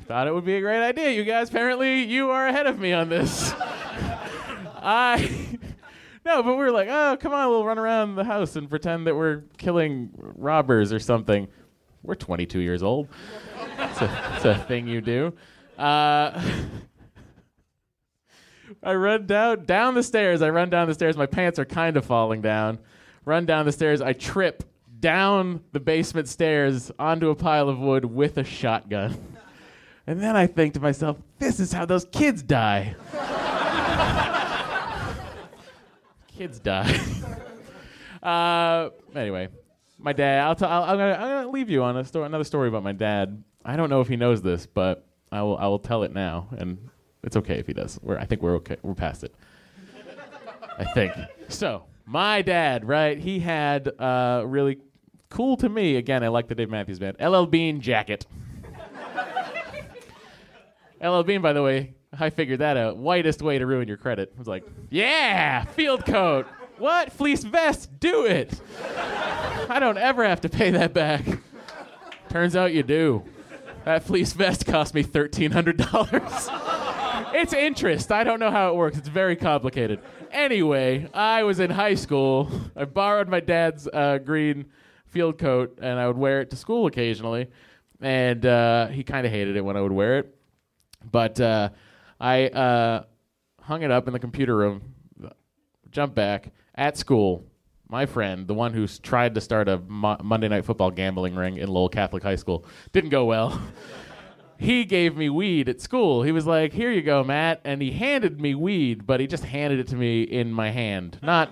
Thought it would be a great idea. You guys, apparently, you are ahead of me on this. I no, but we were like, oh, come on, we'll run around the house and pretend that we're killing robbers or something. We're 22 years old. It's a, a thing you do. Uh, I run down down the stairs. I run down the stairs. My pants are kind of falling down. Run down the stairs. I trip down the basement stairs onto a pile of wood with a shotgun. And then I think to myself, this is how those kids die kids die. uh, anyway, my dad. I'll, t- I'll I'm gonna I'm gonna leave you on a story, another story about my dad. I don't know if he knows this, but I will I will tell it now, and it's okay if he does. We're I think we're okay. We're past it. I think so. My dad, right? He had uh, really cool to me. Again, I like the Dave Matthews Band. LL Bean jacket. LL Bean, by the way, I figured that out. Whitest way to ruin your credit. I was like, yeah, field coat. What? Fleece vest? Do it. I don't ever have to pay that back. Turns out you do. That fleece vest cost me $1,300. it's interest. I don't know how it works. It's very complicated. Anyway, I was in high school. I borrowed my dad's uh, green field coat, and I would wear it to school occasionally. And uh, he kind of hated it when I would wear it. But uh, I uh, hung it up in the computer room, jumped back at school. My friend, the one who's tried to start a Mo- Monday Night Football gambling ring in Lowell Catholic High School, didn't go well. he gave me weed at school. He was like, "Here you go, Matt," and he handed me weed, but he just handed it to me in my hand, not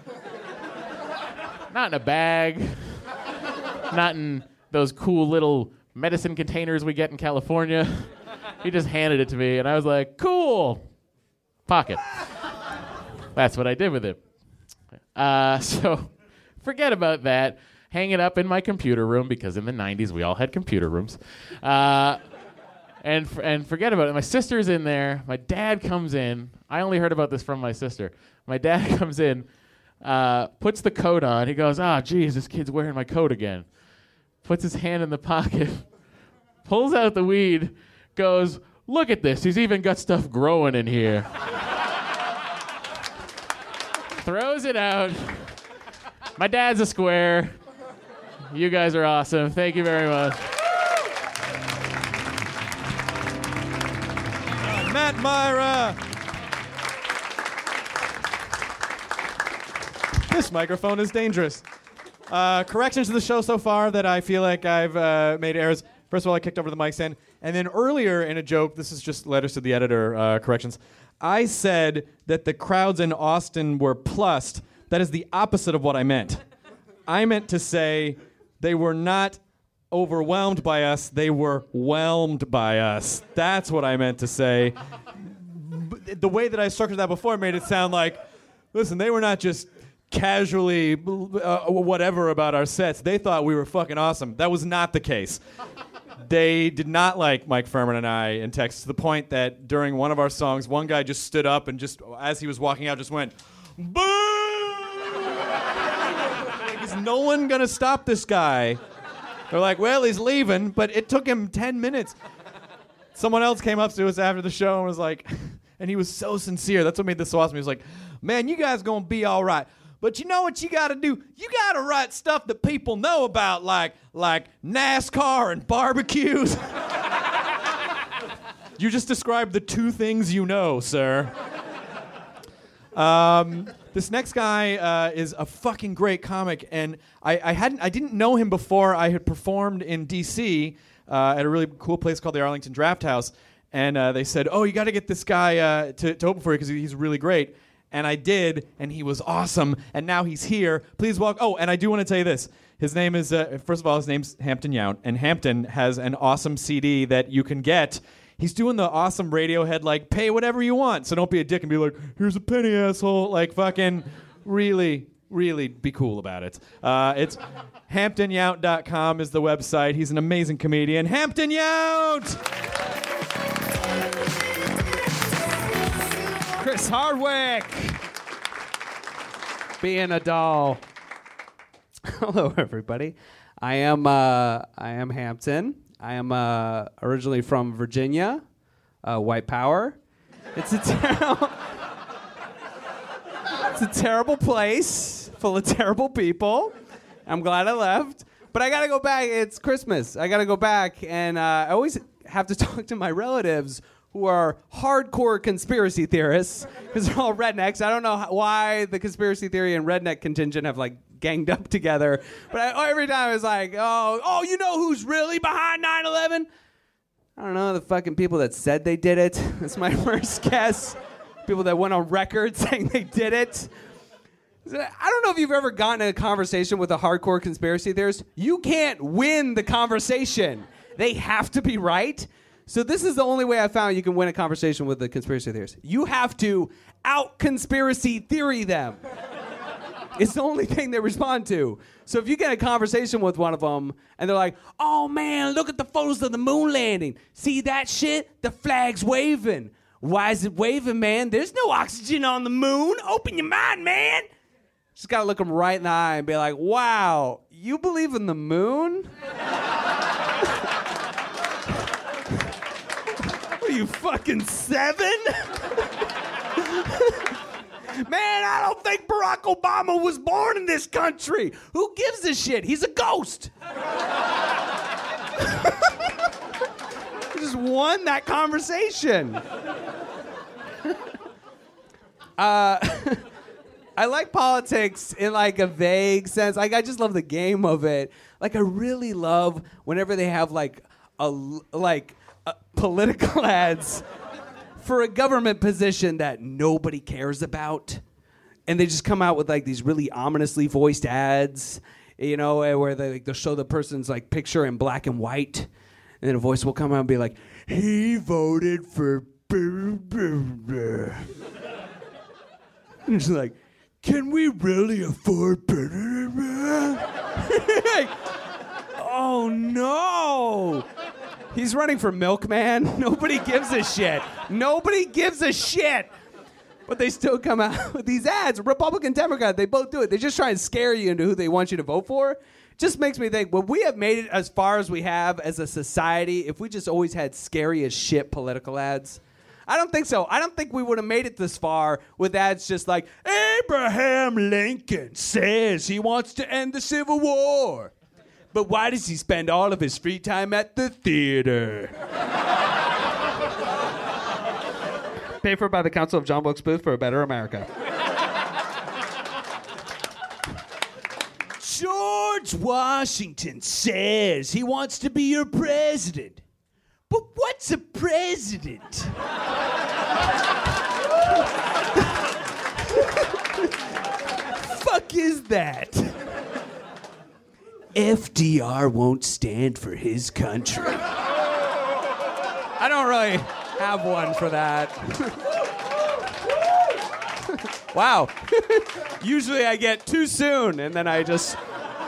not in a bag, not in those cool little medicine containers we get in California. He just handed it to me, and I was like, "Cool, pocket." That's what I did with it. Uh, so forget about that. Hang it up in my computer room because in the 90s we all had computer rooms. Uh, and, f- and forget about it. My sister's in there. My dad comes in. I only heard about this from my sister. My dad comes in, uh, puts the coat on. He goes, Ah, geez, this kid's wearing my coat again. Puts his hand in the pocket, pulls out the weed, goes, Look at this. He's even got stuff growing in here. Throws it out. My dad's a square. You guys are awesome. Thank you very much. Matt Mira. This microphone is dangerous. Uh, corrections to the show so far that I feel like I've uh, made errors. First of all, I kicked over the mic stand. And then earlier in a joke, this is just letters to the editor uh, corrections. I said that the crowds in Austin were plussed. That is the opposite of what I meant. I meant to say they were not overwhelmed by us, they were whelmed by us. That's what I meant to say. The way that I structured that before made it sound like, listen, they were not just casually uh, whatever about our sets. They thought we were fucking awesome. That was not the case. They did not like Mike Phirman and I in Texas to the point that during one of our songs, one guy just stood up and just, as he was walking out, just went, boo! Like, is no one gonna stop this guy? They're like, well, he's leaving, but it took him 10 minutes. Someone else came up to us after the show and was like, and he was so sincere. That's what made this so awesome. He was like, man, you guys gonna be all right. But you know what you gotta do? You gotta write stuff that people know about, like like NASCAR and barbecues. you just described the two things you know, sir. Um, this next guy uh, is a fucking great comic, and I, I hadn't I didn't know him before I had performed in D.C. Uh, at a really cool place called the Arlington Draft House, and uh, they said, "Oh, you got to get this guy uh, to, to open for you because he's really great." And I did, and he was awesome. And now he's here. Please welcome. Oh, and I do want to tell you this. His name is uh, first of all, his name's Hampton Yount, and Hampton has an awesome CD that you can get. He's doing the awesome Radiohead like pay whatever you want. So don't be a dick and be like, here's a penny, asshole. Like fucking really, really be cool about it. Uh, it's HamptonYount.com is the website. He's an amazing comedian. Hampton Yount! Chris Hardwick. Being a doll. Hello, everybody. I am uh, I am Hampton. I am uh, originally from Virginia, uh, white power. It's a terrible, it's a terrible place full of terrible people. I'm glad I left, but I gotta go back. It's Christmas. I gotta go back, and uh, I always have to talk to my relatives who are hardcore conspiracy theorists because they're all rednecks. I don't know why the conspiracy theory and redneck contingent have like ganged up together, but I, oh, every time it's like, oh, oh, you know who's really behind 9/11? I don't know the fucking people that said they did it. That's my first guess. People that went on record saying they did it. I don't know if you've ever gotten in a conversation with a hardcore conspiracy theorist. You can't win the conversation. They have to be right. So this is the only way I found you can win a conversation with a conspiracy theorist. You have to out conspiracy theory them. it's the only thing they respond to. So if you get a conversation with one of them and they're like, "Oh man, look at the photos of the moon landing. See that shit? The flag's waving. Why is it waving, man? There's no oxygen on the moon. Open your mind, man." Just gotta look them right in the eye and be like, "Wow, you believe in the moon?" you fucking seven? Man, I don't think Barack Obama was born in this country. Who gives a shit? He's a ghost. just won that conversation. uh, I like politics in like a vague sense. Like I just love the game of it. Like I really love whenever they have like a like political ads for a government position that nobody cares about. And they just come out with like these really ominously voiced ads, you know, eh, where they, like, they'll show the person's like picture in black and white. And then a voice will come out and be like, he voted for. And it's like, can we really afford oh no. He's running for milkman. Nobody gives a shit. Nobody gives a shit. But they still come out with these ads. Republican, Democrat, they both do it. They just try and scare you into who they want you to vote for. Just makes me think, would we have made it as far as we have as a society if we just always had scary as shit political ads? I don't think so. I don't think we would have made it this far with ads just like Abraham Lincoln says he wants to end the Civil War. But why does he spend all of his free time at the theater? Paid for by the Council of John Wilkes Booth for a Better America. George Washington says he wants to be your president. But what's a president? Fuck is that? FDR won't stand for his country. I don't really have one for that. wow. Usually I get too soon and then I just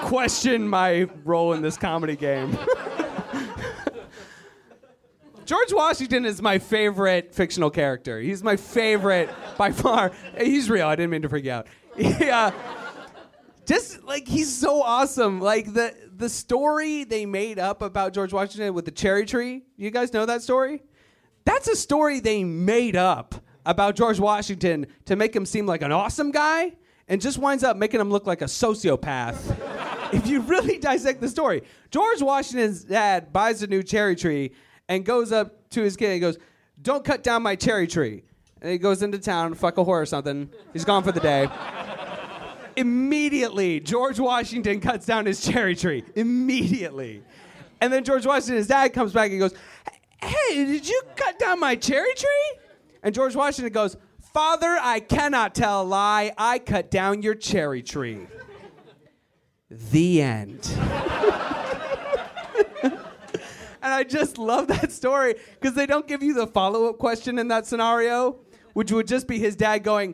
question my role in this comedy game. George Washington is my favorite fictional character. He's my favorite by far. He's real. I didn't mean to freak you out. Yeah. Just like he's so awesome. Like the the story they made up about George Washington with the cherry tree. You guys know that story? That's a story they made up about George Washington to make him seem like an awesome guy and just winds up making him look like a sociopath. if you really dissect the story, George Washington's dad buys a new cherry tree and goes up to his kid and goes, Don't cut down my cherry tree. And he goes into town, fuck a whore or something. He's gone for the day. Immediately, George Washington cuts down his cherry tree. Immediately. And then George Washington's dad comes back and goes, Hey, did you cut down my cherry tree? And George Washington goes, Father, I cannot tell a lie. I cut down your cherry tree. The end. and I just love that story because they don't give you the follow up question in that scenario, which would just be his dad going,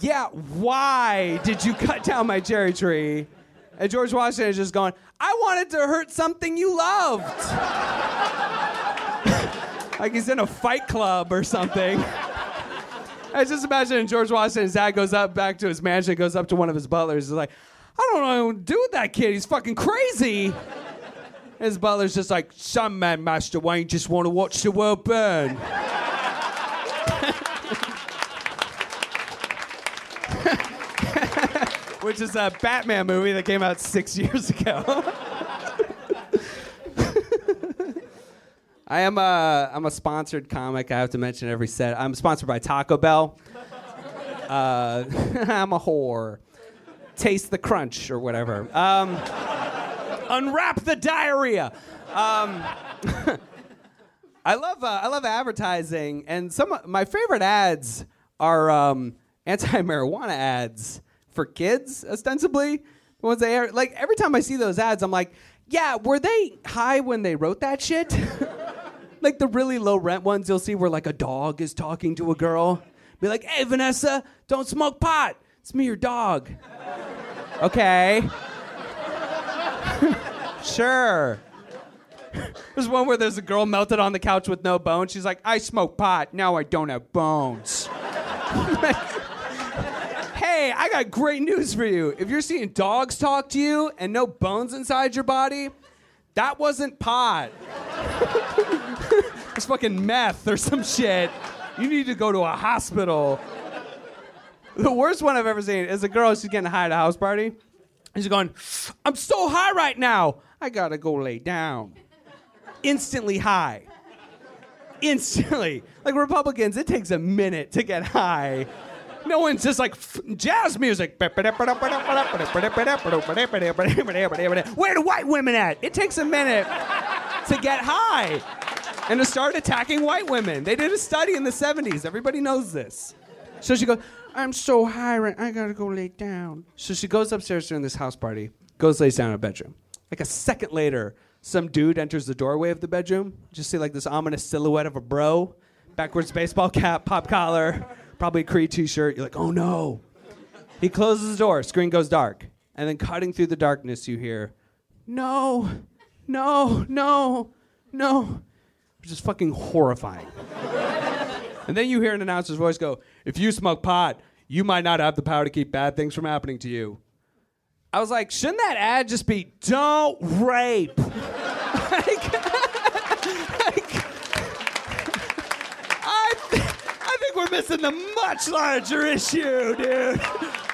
Yeah, why did you cut down my cherry tree? And George Washington is just going, I wanted to hurt something you loved. like he's in a fight club or something. I just imagine George Washington's dad goes up back to his mansion, goes up to one of his butlers, is like, I don't know what to do with that kid. He's fucking crazy. His butler's just like, some man, Master Wayne, just want to watch the world burn. Which is a Batman movie that came out six years ago. I am a I'm a sponsored comic. I have to mention every set. I'm sponsored by Taco Bell. Uh, I'm a whore. Taste the crunch or whatever. Um, unwrap the diarrhea. Um, I love uh, I love advertising, and some of my favorite ads are um, anti-marijuana ads for kids, ostensibly. Ones they air, like every time I see those ads, I'm like, yeah, were they high when they wrote that shit? like the really low rent ones you'll see where like a dog is talking to a girl. Be like, hey Vanessa, don't smoke pot. It's me, your dog. okay. sure. There's one where there's a girl melted on the couch with no bones. She's like, I smoke pot. Now I don't have bones. Hey, I got great news for you. If you're seeing dogs talk to you and no bones inside your body, that wasn't pot. it's fucking meth or some shit. You need to go to a hospital. The worst one I've ever seen is a girl, she's getting high at a house party. And she's going, I'm so high right now. I gotta go lay down. Instantly high. Instantly. Like Republicans, it takes a minute to get high. No one's just like jazz music. Where the white women at? It takes a minute to get high. and to start attacking white women. They did a study in the 70s. Everybody knows this. So she goes, I'm so high, right? I gotta go lay down. So she goes upstairs during this house party, goes lays down in a bedroom. Like a second later, some dude enters the doorway of the bedroom. Just see like this ominous silhouette of a bro, backwards baseball cap, pop collar, probably a Creed t-shirt. You're like, oh no. He closes the door, screen goes dark, and then cutting through the darkness, you hear, no, no, no, no, which is fucking horrifying. and then you hear an announcer's voice go, if you smoke pot, you might not have the power to keep bad things from happening to you. I was like, shouldn't that ad just be don't rape? like, we're missing the much larger issue, dude.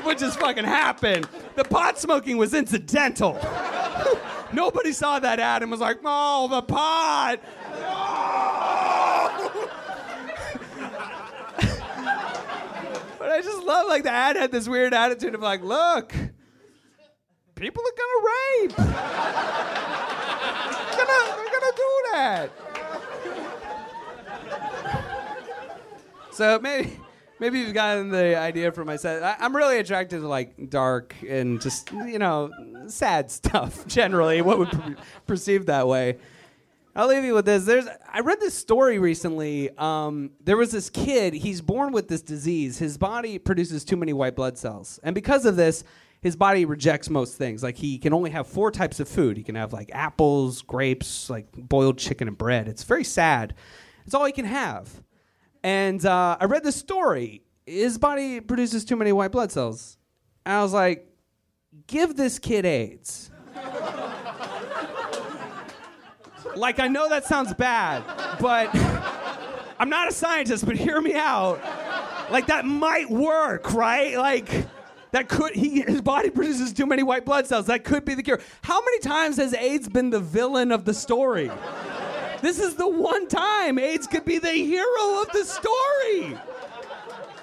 What just fucking happened? The pot smoking was incidental. Nobody saw that ad and was like, oh, the pot. but I just love like the ad had this weird attitude of like, look, people are gonna rape. they're, gonna, they're gonna do that. So maybe maybe you've gotten the idea from my set. I, I'm really attracted to like dark and just you know sad stuff generally. What would be perceived that way. I'll leave you with this. There's I read this story recently. Um, there was this kid. He's born with this disease. His body produces too many white blood cells, and because of this, his body rejects most things. Like he can only have four types of food. He can have like apples, grapes, like boiled chicken and bread. It's very sad. It's all he can have. And uh, I read this story. His body produces too many white blood cells. And I was like, give this kid AIDS. like, I know that sounds bad, but I'm not a scientist, but hear me out. Like, that might work, right? Like, that could, he, his body produces too many white blood cells. That could be the cure. How many times has AIDS been the villain of the story? This is the one time AIDS could be the hero of the story.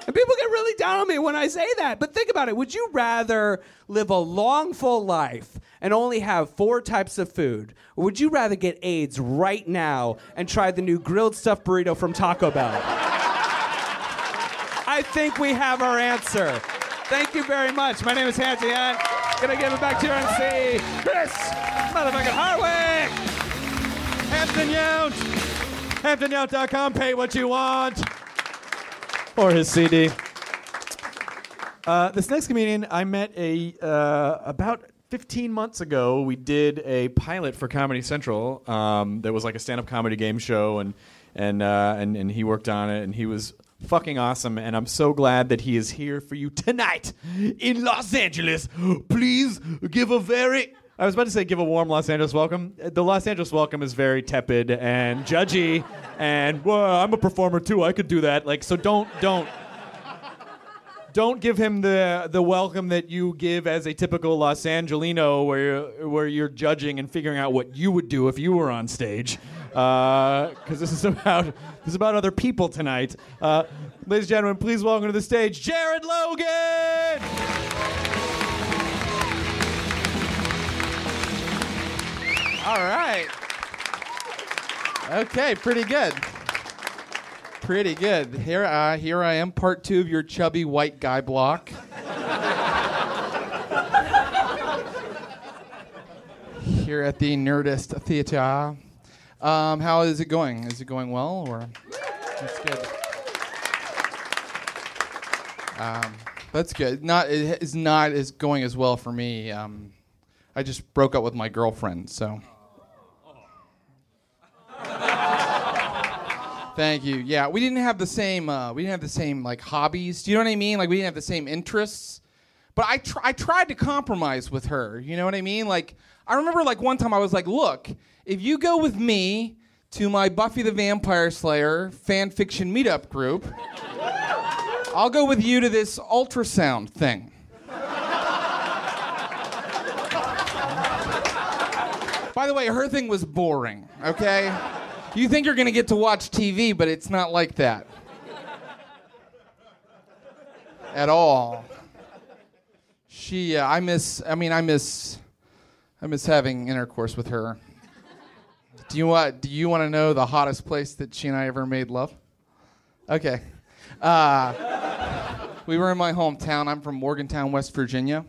And people get really down on me when I say that. But think about it. Would you rather live a long, full life and only have four types of food? Or would you rather get AIDS right now and try the new grilled stuffed burrito from Taco Bell? I think we have our answer. Thank you very much. My name is Hampton Yount. Gonna give it back to your MC, Chris motherfucking Hardwick. Hampton Yount. HamptonYount.com. Pay what you want. Or his CD. Uh, this next comedian I met a uh, about 15 months ago. We did a pilot for Comedy Central. Um, that was like a stand-up comedy game show, and and uh, and and he worked on it, and he was fucking awesome. And I'm so glad that he is here for you tonight in Los Angeles. Please give a very I was about to say give a warm Los Angeles welcome. Uh, The Los Angeles welcome is very tepid and judgy, and well, I'm a performer too. I could do that. Like, so don't don't don't give him the the welcome that you give as a typical Los Angelino, where you're, where you're judging and figuring out what you would do if you were on stage. Because this is about this is about other people tonight. Uh, ladies and gentlemen, please welcome to the stage Jared Logan. All right. Okay, pretty good. Pretty good. Here, uh, here I am, part two of your chubby white guy block. here at the Nerdist Theater. Um, how is it going? Is it going well, or that's good? Um, that's good. Not it is not as going as well for me. Um, I just broke up with my girlfriend, so. Thank you. Yeah, we didn't have the same. Uh, we didn't have the same like hobbies. Do you know what I mean? Like we didn't have the same interests. But I tr- I tried to compromise with her. You know what I mean? Like I remember like one time I was like, look, if you go with me to my Buffy the Vampire Slayer fan fiction meetup group, I'll go with you to this ultrasound thing. By the way, her thing was boring. Okay. You think you're going to get to watch TV, but it's not like that. At all. She, uh, I miss, I mean, I miss, I miss having intercourse with her. Do you want? Do you want to know the hottest place that she and I ever made love? Okay. Uh, we were in my hometown. I'm from Morgantown, West Virginia,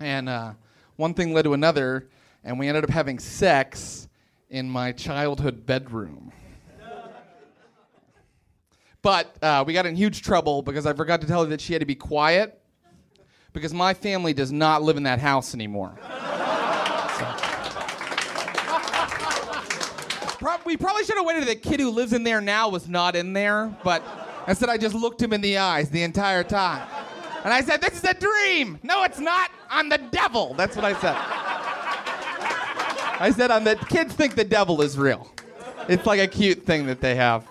and uh, one thing led to another, and we ended up having sex in my childhood bedroom. But uh, we got in huge trouble because I forgot to tell her that she had to be quiet because my family does not live in that house anymore. Prob- we probably should have waited the kid who lives in there now was not in there, but instead I just looked him in the eyes the entire time. And I said, This is a dream. No, it's not. I'm the devil. That's what I said. I said, I'm the kids think the devil is real. It's like a cute thing that they have.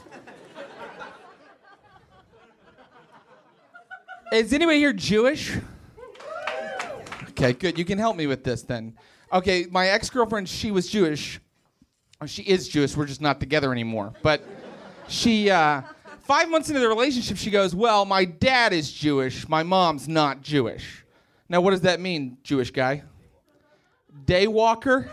Is anybody here Jewish? Okay, good. You can help me with this then. Okay, my ex girlfriend, she was Jewish. She is Jewish. We're just not together anymore. But she, uh, five months into the relationship, she goes, Well, my dad is Jewish. My mom's not Jewish. Now, what does that mean, Jewish guy? Day walker?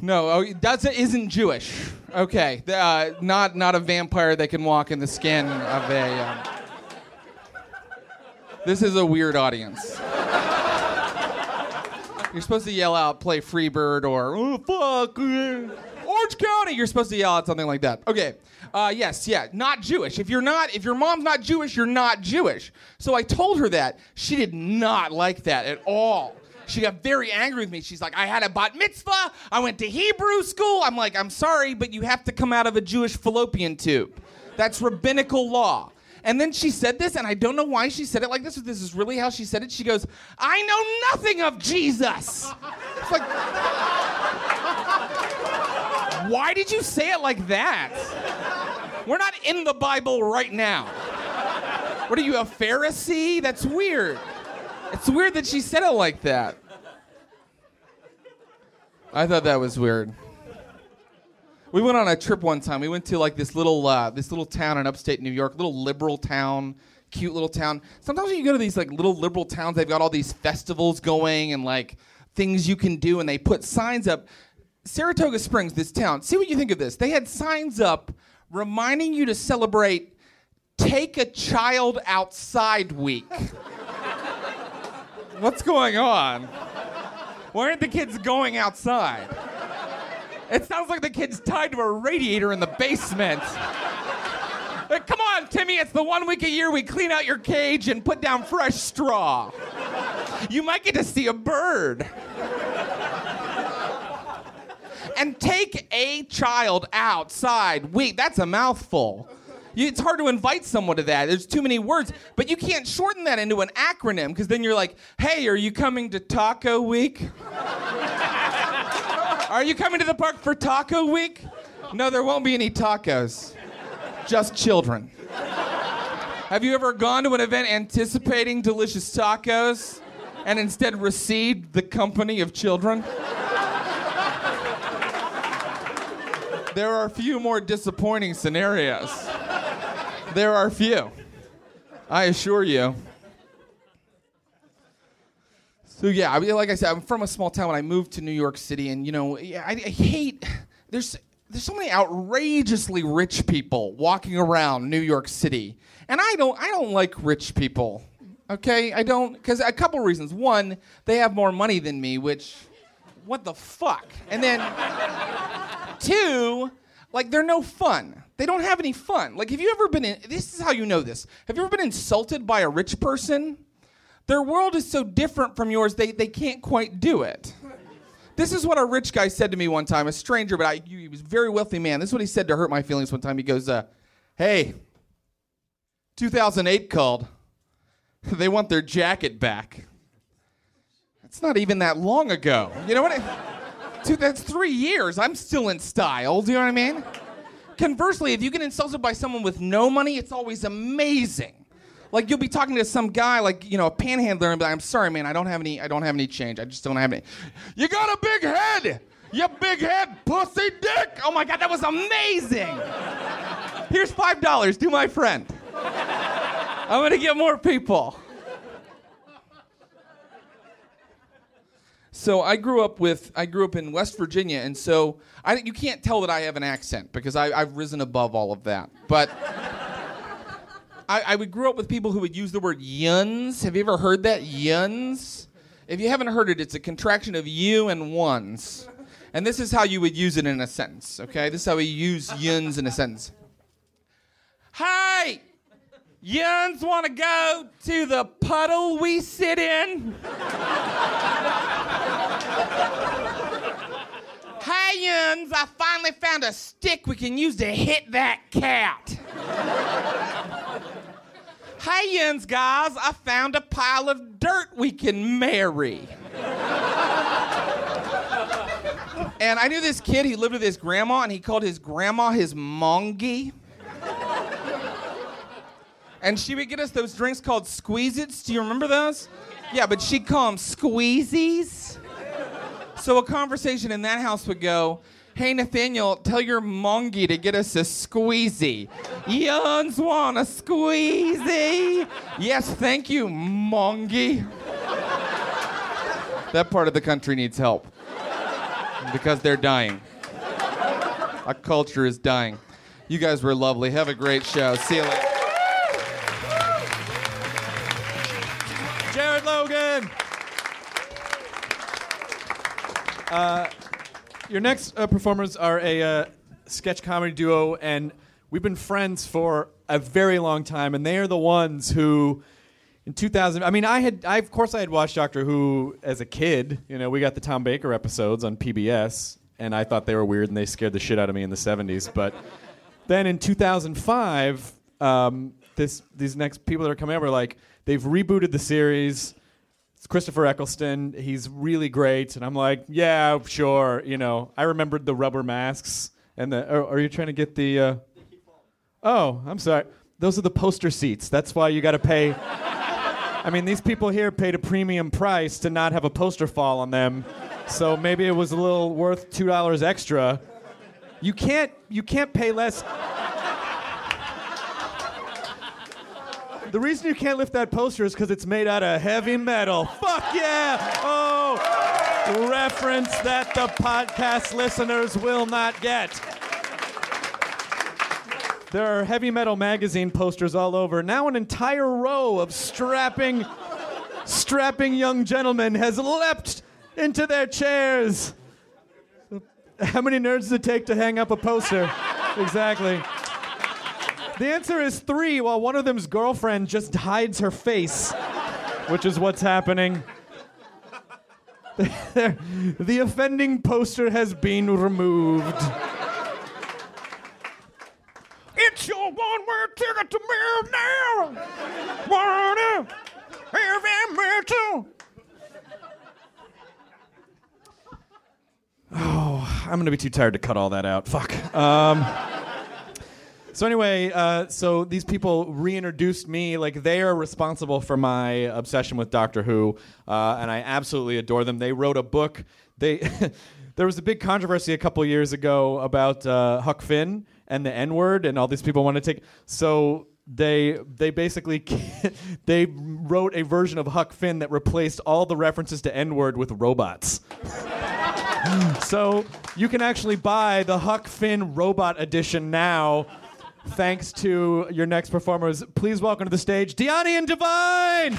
No, oh, that's isn't Jewish. Okay, uh, not not a vampire that can walk in the skin of a. Um, this is a weird audience. You're supposed to yell out, "Play Freebird" or "Oh fuck, Orange County." You're supposed to yell out something like that. Okay. Uh, yes, yeah, not Jewish. If you're not, if your mom's not Jewish, you're not Jewish. So I told her that. She did not like that at all. She got very angry with me. She's like, I had a bat mitzvah. I went to Hebrew school. I'm like, I'm sorry, but you have to come out of a Jewish fallopian tube. That's rabbinical law. And then she said this, and I don't know why she said it like this, but this is really how she said it. She goes, I know nothing of Jesus. It's like, why did you say it like that? We're not in the Bible right now. What are you, a Pharisee? That's weird. It's weird that she said it like that. I thought that was weird. We went on a trip one time. We went to like this little uh, this little town in upstate New York, a little liberal town, cute little town. Sometimes when you go to these like little liberal towns, they've got all these festivals going and like things you can do, and they put signs up. Saratoga Springs, this town. See what you think of this. They had signs up reminding you to celebrate Take a Child Outside Week. What's going on? Why aren't the kids going outside? It sounds like the kid's tied to a radiator in the basement. Like, come on, Timmy, it's the one week a year we clean out your cage and put down fresh straw. You might get to see a bird. And take a child outside. Wait, that's a mouthful. It's hard to invite someone to that. There's too many words. But you can't shorten that into an acronym because then you're like, hey, are you coming to Taco Week? are you coming to the park for Taco Week? No, there won't be any tacos, just children. Have you ever gone to an event anticipating delicious tacos and instead received the company of children? There are a few more disappointing scenarios. There are few. I assure you. So yeah, I mean, like I said, I'm from a small town. When I moved to New York City, and you know, I, I hate there's there's so many outrageously rich people walking around New York City, and I don't I don't like rich people. Okay, I don't because a couple reasons. One, they have more money than me, which what the fuck? And then two, like they're no fun. They don't have any fun. Like, have you ever been in? This is how you know this. Have you ever been insulted by a rich person? Their world is so different from yours, they, they can't quite do it. This is what a rich guy said to me one time, a stranger, but I, he was a very wealthy man. This is what he said to hurt my feelings one time. He goes, uh, Hey, 2008 called. they want their jacket back. It's not even that long ago. You know what? I, dude, that's three years. I'm still in style. Do you know what I mean? Conversely, if you get insulted by someone with no money, it's always amazing. Like you'll be talking to some guy, like you know, a panhandler, and be like, "I'm sorry, man, I don't have any. I don't have any change. I just don't have any." You got a big head. You big head, pussy dick. Oh my god, that was amazing. Here's five dollars. Do my friend. I'm gonna get more people. So I grew up with I grew up in West Virginia, and so I you can't tell that I have an accent because I, I've risen above all of that. But I, I would grew up with people who would use the word yuns. Have you ever heard that yuns? If you haven't heard it, it's a contraction of you and ones, and this is how you would use it in a sentence. Okay, this is how we use yuns in a sentence. Hey, yuns want to go to the puddle we sit in? Hey, Yuns, I finally found a stick we can use to hit that cat. hey, Yuns, guys, I found a pile of dirt we can marry. and I knew this kid, he lived with his grandma, and he called his grandma his mongie. And she would get us those drinks called squeeze-its. Do you remember those? Yeah, but she'd call them squeezies. So a conversation in that house would go, Hey Nathaniel, tell your mongie to get us a squeezy. Yuns want a squeezy. Yes, thank you, mongie. That part of the country needs help because they're dying. Our culture is dying. You guys were lovely. Have a great show. See you later. Uh, your next uh, performers are a uh, sketch comedy duo, and we've been friends for a very long time. And they are the ones who, in 2000, I mean, I had, I of course, I had watched Doctor Who as a kid. You know, we got the Tom Baker episodes on PBS, and I thought they were weird, and they scared the shit out of me in the 70s. But then in 2005, um, this these next people that are coming up are like they've rebooted the series. It's Christopher Eccleston. He's really great, and I'm like, yeah, sure. You know, I remembered the rubber masks and the. Are, are you trying to get the? Uh, oh, I'm sorry. Those are the poster seats. That's why you got to pay. I mean, these people here paid a premium price to not have a poster fall on them, so maybe it was a little worth two dollars extra. You can't. You can't pay less. The reason you can't lift that poster is because it's made out of heavy metal. Fuck yeah! Oh, reference that the podcast listeners will not get. There are heavy metal magazine posters all over. Now an entire row of strapping, strapping young gentlemen has leapt into their chairs. How many nerds does it take to hang up a poster? exactly. The answer is three, while one of them's girlfriend just hides her face, which is what's happening. the offending poster has been removed. It's your one-way ticket to now. Wanna heavy metal. Oh, I'm gonna be too tired to cut all that out. Fuck. Um, so anyway, uh, so these people reintroduced me. Like they are responsible for my obsession with Doctor Who, uh, and I absolutely adore them. They wrote a book. They there was a big controversy a couple years ago about uh, Huck Finn and the N word, and all these people want to take. So they they basically they wrote a version of Huck Finn that replaced all the references to N word with robots. so you can actually buy the Huck Finn robot edition now. Thanks to your next performers. Please welcome to the stage Diani and Devine.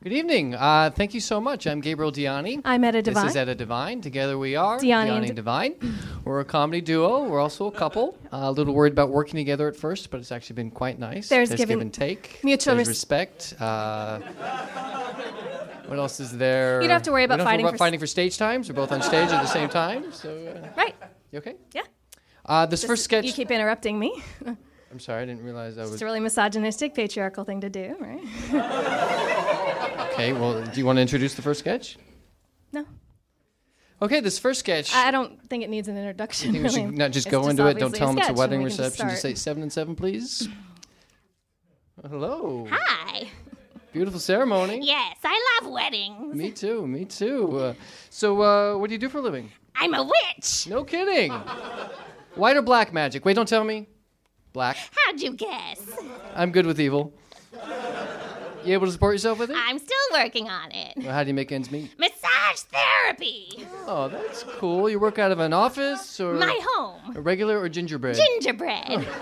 Good evening. Uh, thank you so much. I'm Gabriel Diani. I'm Etta Devine. This is Etta Devine. Together we are Diani and and Devine. We're a comedy duo. We're also a couple. Uh, a little worried about working together at first, but it's actually been quite nice. There's give and take. mutual There's res- respect. Uh, what else is there? You don't have to worry about we don't have fighting for fighting for stage times. We're both on stage at the same time. So uh, Right. you okay? Yeah. Uh, this Just- first sketch. You keep interrupting me. I'm sorry, I didn't realize I was. It's a really misogynistic, patriarchal thing to do, right? Okay. Well, do you want to introduce the first sketch? No. Okay, this first sketch. I I don't think it needs an introduction. I think we really. should not just It's go into it. Don't tell them it's a wedding and we can just reception. Just say seven and seven, please. Hello. Hi. Beautiful ceremony. Yes, I love weddings. Me too. Me too. Uh, so, uh, what do you do for a living? I'm a witch. No kidding. White or black magic? Wait, don't tell me. Black. How'd you guess? I'm good with evil. You able to support yourself with it? I'm still working on it. Well, how do you make ends meet? Massage therapy. Oh, that's cool. You work out of an office or My home. a regular or gingerbread? Gingerbread.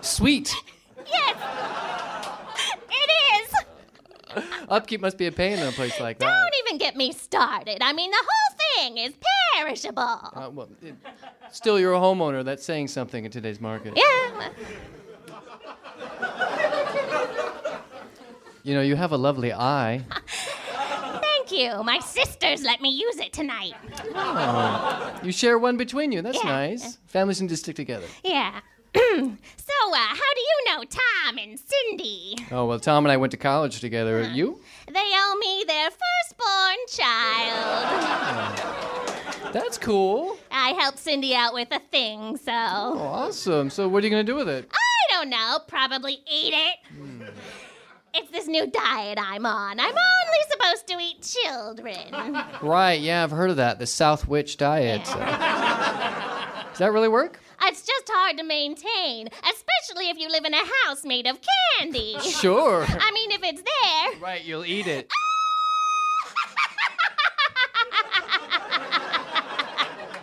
Sweet. Yes. It is. Upkeep must be a pain in a place like that. Don't even get me started. I mean, the whole thing is perishable. Uh, well, it- still, you're a homeowner. That's saying something in today's market. Yeah. You know, you have a lovely eye. Thank you. My sisters let me use it tonight. Oh, you share one between you. That's Yeah. nice. Families need to stick together. Yeah. So, uh, how do you know Tom and Cindy? Oh, well, Tom and I went to college together. You? They owe me their firstborn child. That's cool. I helped Cindy out with a thing, so. Oh, awesome. So, what are you going to do with it? I don't know. Probably eat it. It's this new diet I'm on. I'm only supposed to eat children. Right, yeah, I've heard of that. The South Witch diet. Does that really work? It's just hard to maintain, especially if you live in a house made of candy. Sure. I mean, if it's there. Right, you'll eat it. Ah!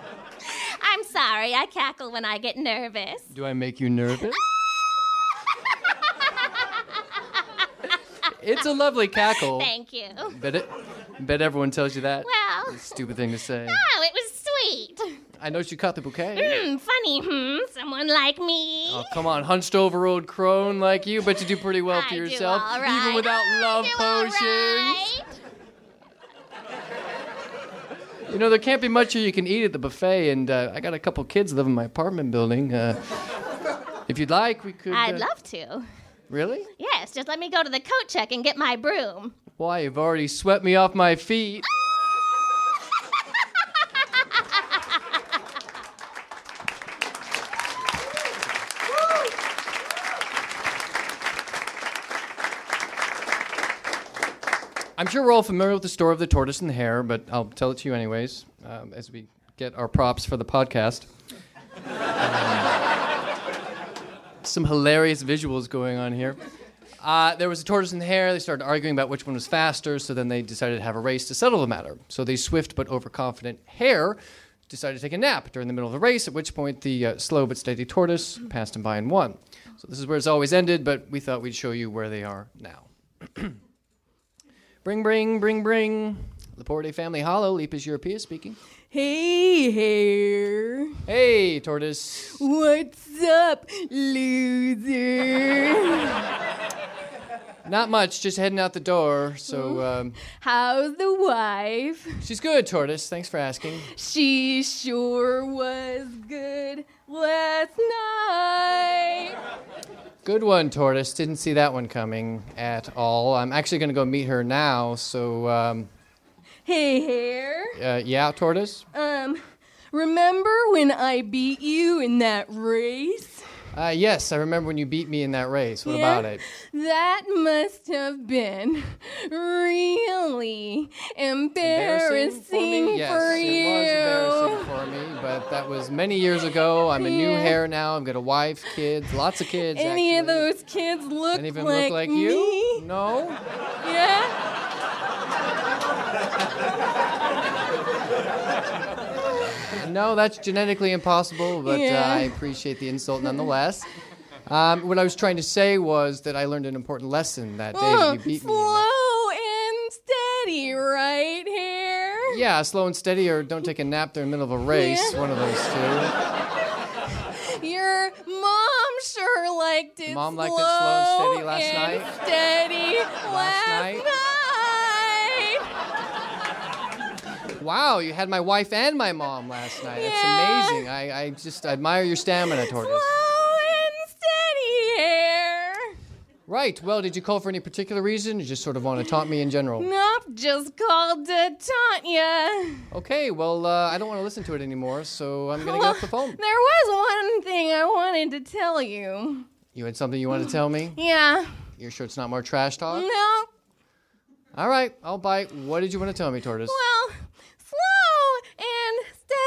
I'm sorry, I cackle when I get nervous. Do I make you nervous? it's a lovely cackle. Thank you. Bet it. Bet everyone tells you that. Well, Stupid thing to say. oh, it was sweet. I noticed you caught the bouquet. Hmm, funny, hmm? Someone like me. Oh, come on, hunched over old crone like you, but you do pretty well for I yourself, all right. even without love do all potions. You know, there can't be much here you can eat at the buffet, and uh, I got a couple kids live in my apartment building. Uh, if you'd like, we could. I'd uh, love to. Really? Yes, just let me go to the coat check and get my broom. Why, you've already swept me off my feet. I'm sure we're all familiar with the story of the tortoise and the hare, but I'll tell it to you anyways um, as we get our props for the podcast. Um, some hilarious visuals going on here. Uh, there was a tortoise and the hare. They started arguing about which one was faster, so then they decided to have a race to settle the matter. So the swift but overconfident hare decided to take a nap during the middle of the race, at which point the uh, slow but steady tortoise passed him by and won. So this is where it's always ended, but we thought we'd show you where they are now. bring, bring, bring, bring. Leporidae family hollow, Lepus europaeus speaking. Hey, hare. Hey, tortoise. What's up, loser? Not much, just heading out the door. So, um, How's the wife? she's good, tortoise. Thanks for asking. She sure was good last night. Good one, tortoise. Didn't see that one coming at all. I'm actually going to go meet her now. So, um, Hey, hare. uh, yeah, tortoise. Um, remember when I beat you in that race? Uh, yes, I remember when you beat me in that race. What Yeah? about it? That must have been really embarrassing, for me? Yes, for it you. was embarrassing for me, but that was many years ago. I'm a new Yeah. hair now. I've got a wife, kids, lots of kids. Any of those kids look Any of them like look like me? you? No. Yeah. No, that's genetically impossible, but uh, I appreciate the insult nonetheless. Um, what I was trying to say was that I learned an important lesson that day. Uh, you beat me. slow and steady, right here. Yeah, slow and steady, or don't take a nap during the middle of a race. Yeah. One of those two. Your mom sure liked it. Mom liked it slow and steady last and night? Steady last, night? night. Wow, you had my wife and my mom last night. Yeah. That's amazing. I, I just admire your stamina, tortoise. Slow and steady here. Right. Well, did you call for any particular reason? You just sort of want to taunt me in general? Nope, just called to taunt ya. Okay. Well, uh, I don't want to listen to it anymore, so I'm gonna get off the phone. There was one thing I wanted to tell you. You had something you wanted to tell me? Yeah. You're sure it's not more trash talk? No. All right, I'll bite. What did you want to tell me, Tortoise? Well,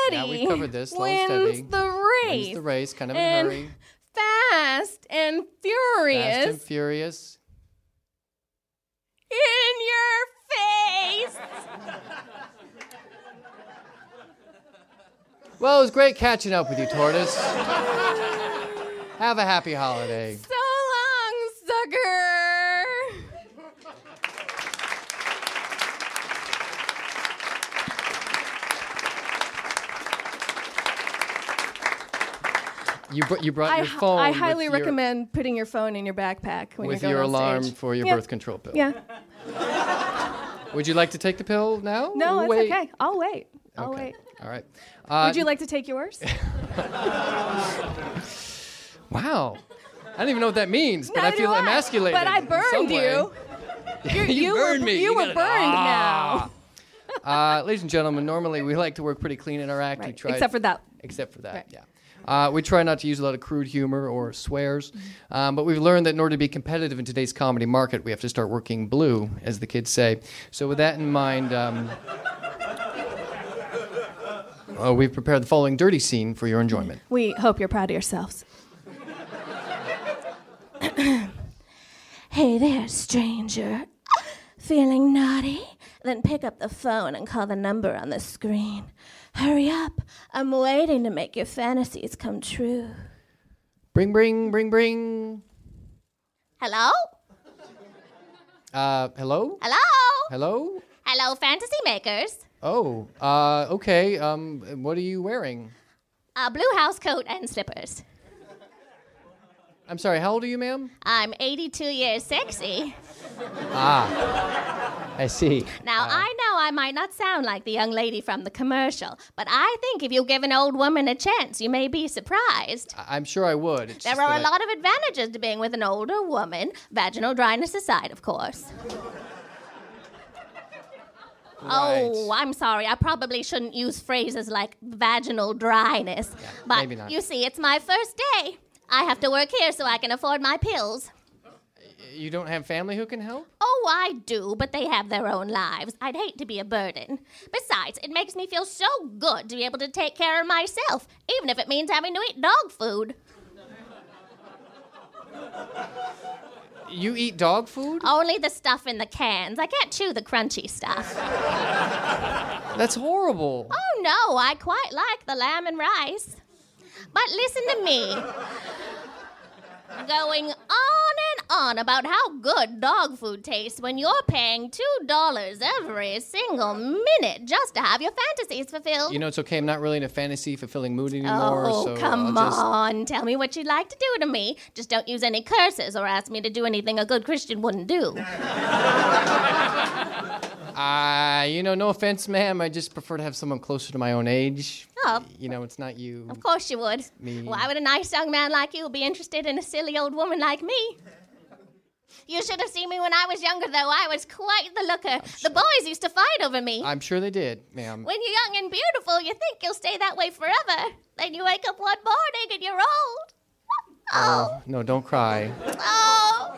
steady. Yeah, we've covered this. Slow wins and steady. the race. Wins the race, kind of in a hurry. Fast and furious. Fast and furious. in your face. Well, it was great catching up with you, Tortoise. Have a happy holiday. So long, sucker. You, br- you brought I, your phone. I highly your- recommend putting your phone in your backpack when with you're going your on alarm stage. for your Yeah. birth control pill. Yeah. Would you like to take the pill now? No, it's wait? okay. I'll wait. I'll Okay. wait. All right. Uh, Would you like to take yours? Wow. I don't even know what that means, but I feel I. emasculated. But I burned you. You you burned were, me. You, You were burned Ah. now. Uh, ladies and gentlemen, normally we like to work pretty clean in our act. Right. try Except for that. Except for that, Right. yeah. Uh, we try not to use a lot of crude humor or swears, um, but we've learned that in order to be competitive in today's comedy market, we have to start working blue, as the kids say. So, with that in mind, um, uh, we've prepared the following dirty scene for your enjoyment. We hope you're proud of yourselves. Hey there, stranger. Feeling naughty? Then pick up the phone and call the number on the screen. Hurry up. I'm waiting to make your fantasies come true. Bring, bring, bring, bring. Hello? Uh, hello? Hello? Hello? Hello, fantasy makers. Oh, uh, okay. Um, what are you wearing? A blue house coat and slippers. I'm sorry, how old are you, ma'am? I'm 82 years sexy. Ah, I see. Now, Uh, I know I might not sound like the young lady from the commercial, but I think if you give an old woman a chance, you may be surprised. I- I'm sure I would. It's There are a lot of advantages to being with an older woman, vaginal dryness aside, of course. Oh, I'm sorry. I probably shouldn't use phrases like vaginal dryness. but maybe not. you see, it's my first day. I have to work here so I can afford my pills. You don't have family who can help? Oh, I do, but they have their own lives. I'd hate to be a burden. Besides, it makes me feel so good to be able to take care of myself, even if it means having to eat dog food. You eat dog food? Only the stuff in the cans. I can't chew the crunchy stuff. That's horrible. Oh no, I quite like the lamb and rice. But listen to me. Going on and on about how good dog food tastes when you're paying $2 every single minute just to have your fantasies fulfilled. You know, it's okay. I'm not really in a fantasy fulfilling mood anymore. Oh, so come I'll just... on. Tell me what you'd like to do to me. Just don't use any curses or ask me to do anything a good Christian wouldn't do. Uh, you know, no offense, ma'am. I just prefer to have someone closer to my own age. Oh, You know, it's not you. of course you would. Me. Why would a nice young man like you be interested in a silly old woman like me? You should have seen me when I was younger, though. I was quite the looker. The boys used to fight over me. I'm sure they did, ma'am. When you're young and beautiful, you think you'll stay that way forever. Then you wake up one morning and you're old. Oh, no, don't cry. Oh,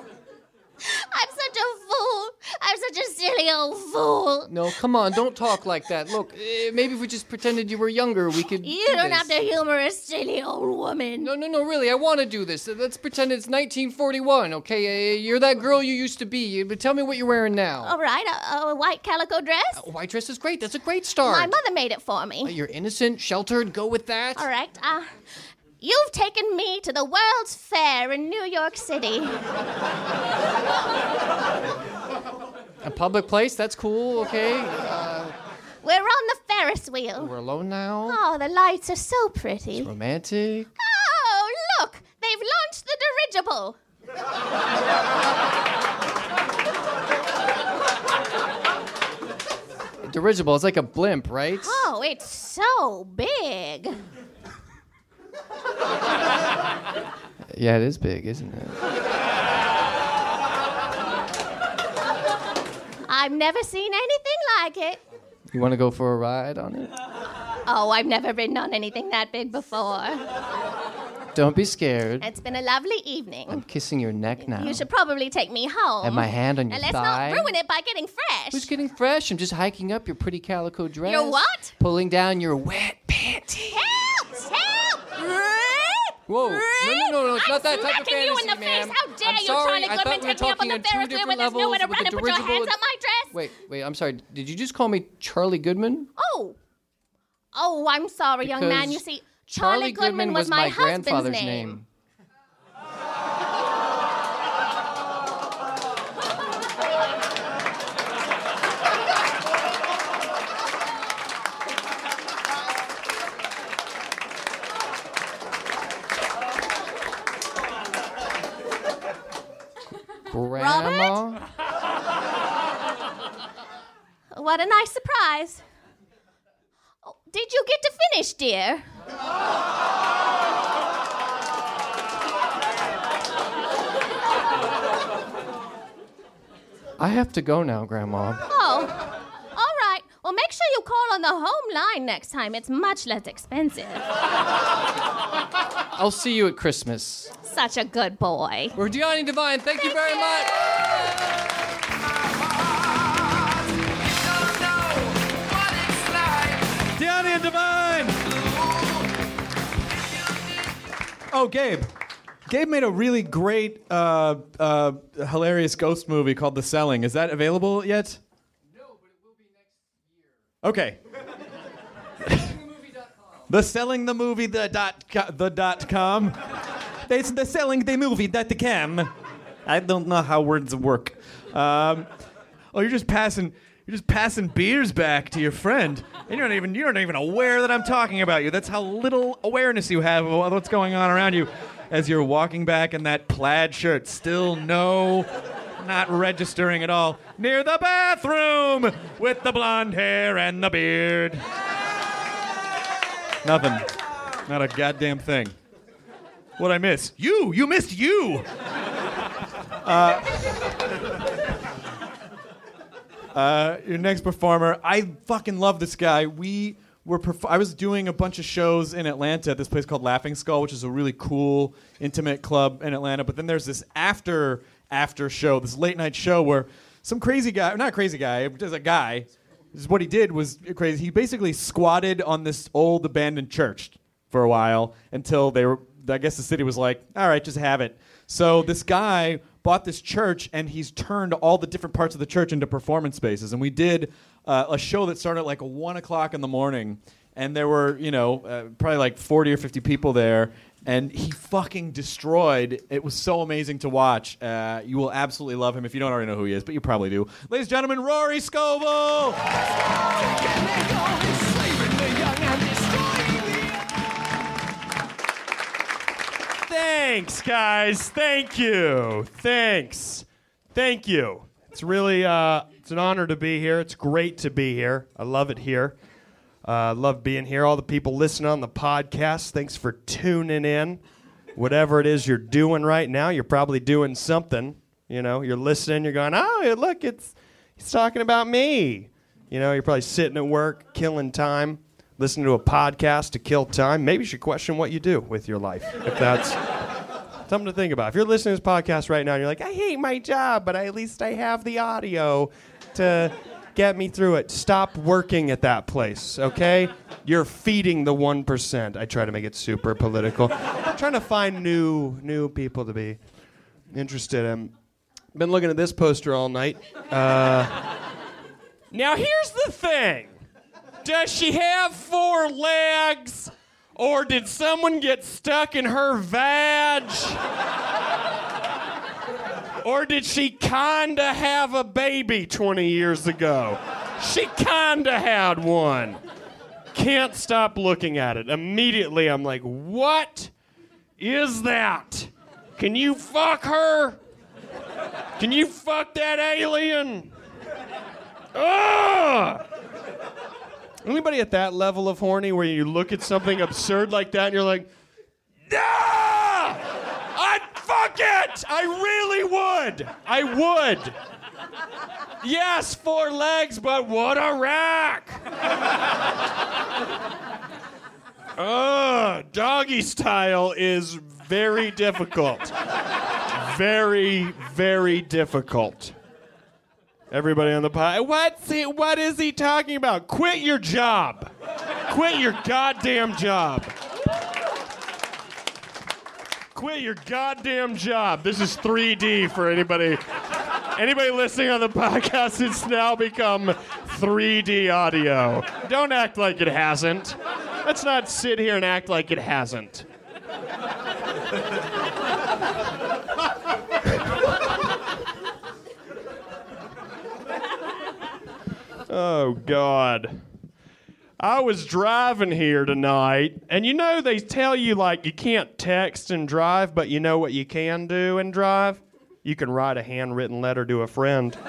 I'm such a fool. I'm such a silly old fool. No, come on, don't talk like that. Look, eh, maybe if we just pretended you were younger, we could. You do don't this. have to humor a silly old woman. No, no, no, really, I want to do this. Uh, Let's pretend it's 1941, okay? Uh, You're that girl you used to be. But tell me what you're wearing now. All right, a, a white calico dress. A white dress is great. That's a great start. My mother made it for me. Uh, You're innocent, sheltered. Go with that. All right. Uh, you've taken me to the World's Fair in New York City. A public place. That's cool. Okay. Uh, We're on the Ferris wheel. we're alone now. Oh, the lights are so pretty. Romantic. Oh, look! They've launched the dirigible. Dirigible. It's like a blimp, right? Oh, it's so big. Yeah, it is big, isn't it? I've never seen anything like it. You want to go for a ride on it? Oh, I've never ridden on anything that big before. Don't be scared. It's been a lovely evening. I'm kissing your neck now. You should probably take me home. And my hand on your and let's thigh. not ruin it by getting fresh. Who's getting fresh? I'm just hiking up your pretty calico dress. Your what? Pulling down your wet panties. Help! Whoa! No, no, no, no! It's I'm not that type of fantasy, you in the ma'am. face. How dare I'm you, sorry. Charlie I Goodman, thought take me up on the Ferris wheel when there's nowhere to run and put your hands up my dress? Wait, wait. I'm sorry. Did you just call me Charlie Goodman? Oh. Oh, I'm sorry, young man. You see, Charlie, Goodman, was, my, husband's grandfather's name. name. Grandma. What a nice surprise. Oh, did you get to finish, dear? I have to go now, Grandma. Oh, all right. Well, make sure you call on the home line next time. It's much less expensive. I'll see you at Christmas. Such a good boy. We're Diani Devine. Thank, you very much. Diani and Devine. Oh, Gabe. Gabe made a really great, uh, uh, hilarious ghost movie called The Selling. Is that available yet? No, but it will be next year. Okay. the selling the movie the dot co- the dot com. It's the selling the movie dot com. I don't know how words work. Um, oh, you're just passing. You're just passing beers back to your friend. And you're not even you're not even aware that I'm talking about you. That's how little awareness you have of what's going on around you as you're walking back in that plaid shirt. Still no not registering at all. Near the bathroom with the blonde hair and the beard. Nothing. Not a goddamn thing. What I miss? You! You missed you! Uh, uh, your next performer, I fucking love this guy. We were perf- I was doing a bunch of shows in Atlanta at this place called Laughing Skull, which is a really cool intimate club in Atlanta. But then there's this after after show, this late night show where some crazy guy, not crazy guy, just a guy. Is what he did was crazy. He basically squatted on this old abandoned church for a while until they were. I guess the city was like, all right, just have it. So this guy bought this church and he's turned all the different parts of the church into performance spaces. And we did uh, a show that started at like one o'clock in the morning, and there were you know uh, probably like forty or fifty people there. And he fucking destroyed. It was so amazing to watch. Uh, you will absolutely love him if you don't already know who he is, but you probably do. Ladies and gentlemen, Rory Scovel. Thanks, guys. Thank you. Thanks. Thank you. It's really uh, it's an honor to be here. It's great to be here. I love it here. Uh, love being here. All the people listening on the podcast, thanks for tuning in. Whatever it is you're doing right now, you're probably doing something. You know, you're listening. You're going, oh, look, it's he's talking about me. You know, you're probably sitting at work, killing time, listening to a podcast to kill time. Maybe you should question what you do with your life, if that's something to think about. If you're listening to this podcast right now and you're like, I hate my job, but at least I have the audio to get me through it. Stop working at that place, okay? You're feeding the 1%. I try to make it super political. I'm trying to find new new people to be interested in. Been looking at this poster all night. Uh, now here's the thing. Does she have four legs? Or did someone get stuck in her vag? Or did she kinda have a baby 20 years ago? She kinda had one. Can't stop looking at it. Immediately, I'm like, what is that? Can you fuck her? Can you fuck that alien? Ugh! Anybody at that level of horny where you look at something absurd like that and you're like, ah! I'd fuck it! I really would! I would! Yes, four legs, but what a rack! Ugh, doggy style is Very difficult. Very, very difficult. Everybody on the pod. What's he, what is he talking about? Quit your job. Quit your goddamn job. Quit your goddamn job. This is 3D for anybody. Anybody listening on the podcast, it's now become 3D audio. Don't act like it hasn't. Let's not sit here and act like it hasn't. Oh, God. I was driving here tonight, and you know, they tell you, like, you can't text and drive, but you know what you can do and drive? You can write a handwritten letter to a friend.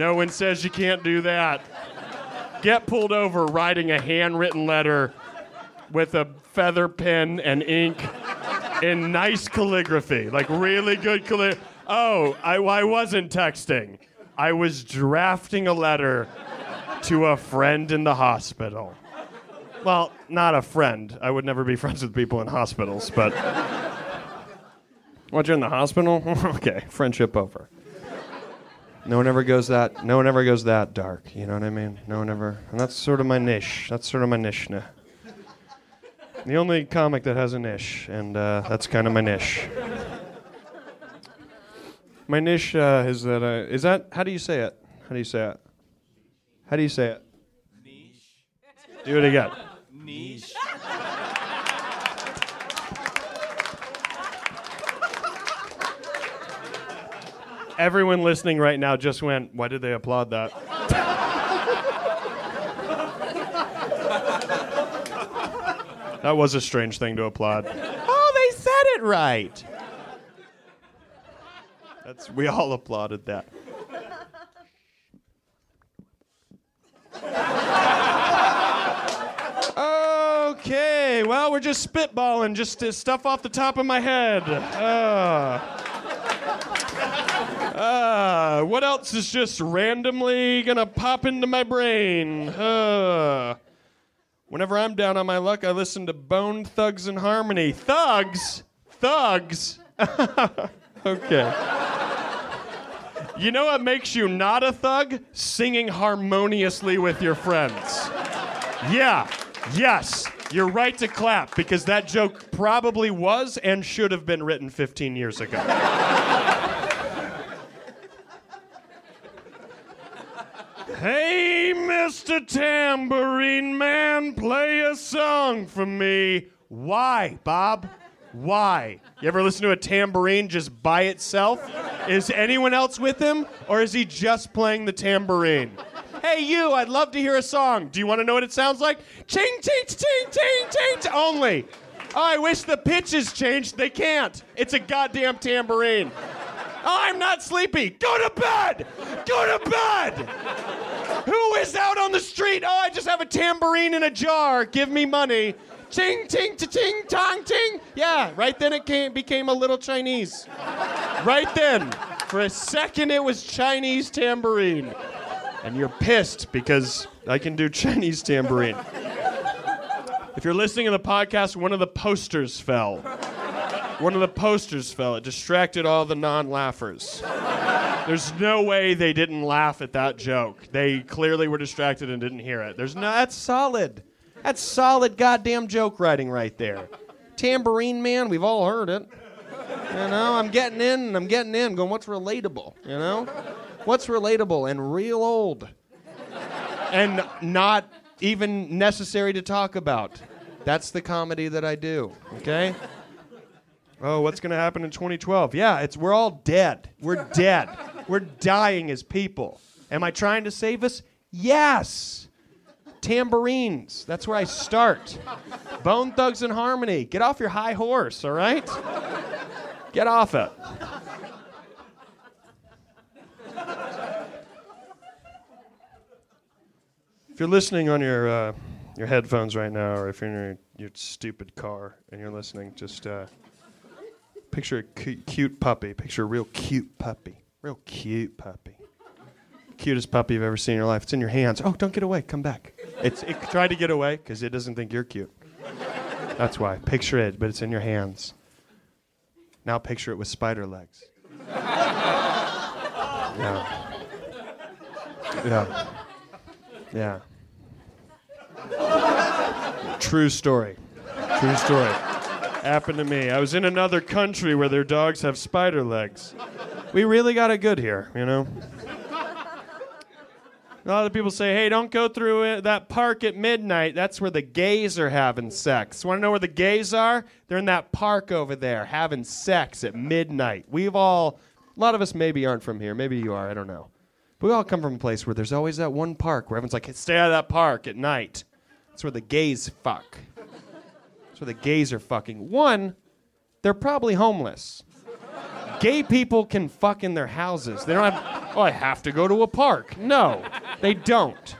no one says you can't do that. Get pulled over writing a handwritten letter with a feather pen and ink in nice calligraphy, like really good calligraphy. Oh, I, I wasn't texting. I was drafting a letter to a friend in the hospital. Well, not a friend. I would never be friends with people in hospitals, but. What, you're in the hospital? okay, friendship over. No one ever goes that. No one ever goes that dark. You know what I mean? No one ever. And that's sort of my niche. That's sort of my niche. now. The only comic that has a niche, and uh, that's kind of my niche. My niche uh, is that. Uh, is that? How do you say it? How do you say it? How do you say it? Niche. Do it again. Niche. Everyone listening right now just went, why did they applaud that? that was a strange thing to applaud. Oh, they said it right. That's we all applauded that. Okay, well, we're just spitballing, just stuff off the top of my head. Uh, uh, what else is just randomly gonna pop into my brain? Uh, whenever I'm down on my luck, I listen to Bone Thugs and Harmony. Thugs? Thugs? okay. You know what makes you not a thug? Singing harmoniously with your friends. Yeah, yes, you're right to clap because that joke probably was and should have been written 15 years ago. hey, Mr. Tambourine Man, play a song for me. Why, Bob? Why? You ever listen to a tambourine just by itself? Is anyone else with him, or is he just playing the tambourine? Hey, you, I'd love to hear a song. Do you want to know what it sounds like? Ching, ching, ching, ching, ching, only. Oh, I wish the pitches changed. They can't. It's a goddamn tambourine. Oh, I'm not sleepy. Go to bed. Go to bed. Who is out on the street? Oh, I just have a tambourine in a jar. Give me money. Ching, ting, ting, tong, ting. Yeah, right then it came, became a little Chinese. Right then. For a second, it was Chinese tambourine. And you're pissed because I can do Chinese tambourine. If you're listening to the podcast, one of the posters fell. One of the posters fell. It distracted all the non laughers. There's no way they didn't laugh at that joke. They clearly were distracted and didn't hear it. There's no, that's solid. That's solid goddamn joke writing right there. Tambourine Man, we've all heard it. You know, I'm getting in and I'm getting in, going, what's relatable? You know? What's relatable and real old? And not even necessary to talk about. That's the comedy that I do, okay? Oh, what's going to happen in 2012? Yeah, it's we're all dead. We're dead. We're dying as people. Am I trying to save us? Yes. Tambourines. That's where I start. Bone Thugs and Harmony. Get off your high horse, all right? Get off it. If you're listening on your uh, your headphones right now, or if you're in your, your stupid car and you're listening, just uh, picture a cu- cute puppy. Picture a real cute puppy. Real cute puppy. Cutest puppy you've ever seen in your life. It's in your hands. Oh, don't get away. Come back. It's it tried to get away because it doesn't think you're cute. That's why. Picture it, but it's in your hands. Now picture it with spider legs. Yeah. Yeah. Yeah. True story. True story. Happened to me. I was in another country where their dogs have spider legs. We really got it good here, you know? A lot of people say, hey, don't go through it, that park at midnight. That's where the gays are having sex. Want to know where the gays are? They're in that park over there having sex at midnight. We've all, a lot of us maybe aren't from here. Maybe you are. I don't know. But we all come from a place where there's always that one park where everyone's like, hey, stay out of that park at night. That's where the gays fuck. That's where the gays are fucking. One, they're probably homeless. Gay people can fuck in their houses. They don't have, oh, I have to go to a park. No, they don't.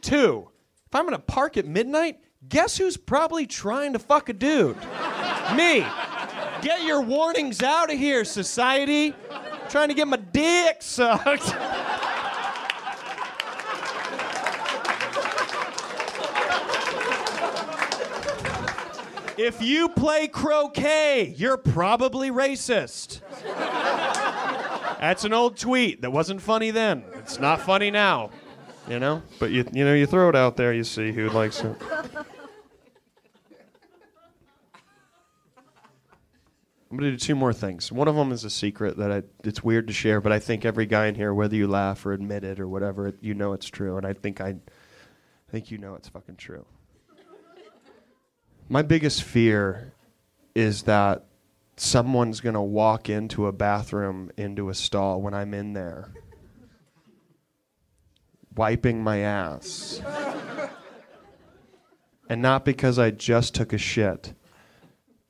Two, if I'm in a park at midnight, guess who's probably trying to fuck a dude? Me. Get your warnings out of here, society. trying to get my dick sucked. If you play croquet, you're probably racist. That's an old tweet that wasn't funny then. It's not funny now. You know? But you you know, you throw it out there, you see who likes it. I'm gonna do two more things. One of them is a secret that I, it's weird to share, but I think every guy in here, whether you laugh or admit it or whatever, you know it's true, and I think I, I think you know it's fucking true. My biggest fear is that someone's gonna walk into a bathroom, into a stall when I'm in there, wiping my ass, and not because I just took a shit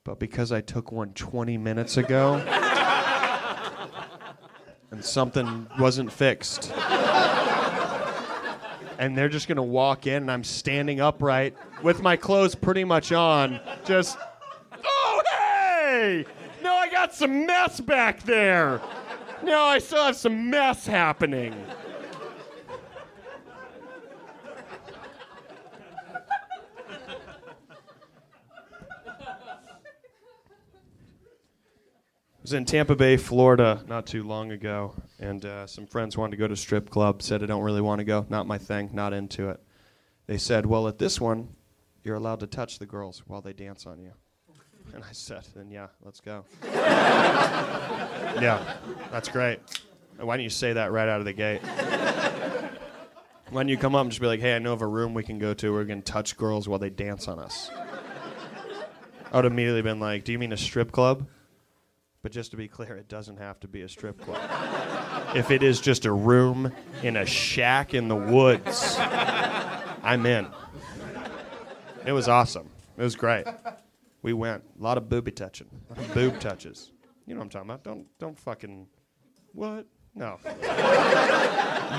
but because I took one 20 minutes ago and something wasn't fixed. And they're just gonna walk in and I'm standing upright with my clothes pretty much on, just, oh, hey! No, I got some mess back there. No, I still have some mess happening. Was in Tampa Bay, Florida, not too long ago, and uh, some friends wanted to go to a strip club. Said I don't really want to go. Not my thing. Not into it. They said, "Well, at this one, you're allowed to touch the girls while they dance on you." And I said, "Then yeah, let's go." yeah, that's great. Why don't you say that right out of the gate? Why don't you come up and just be like, "Hey, I know of a room we can go to. where We're gonna touch girls while they dance on us." I would have immediately been like, "Do you mean a strip club?" But just to be clear, it doesn't have to be a strip club. if it is just a room in a shack in the woods, I'm in. It was awesome. It was great. We went. A lot of booby touching. Boob touches. You know what I'm talking about. Don't don't fucking what? No.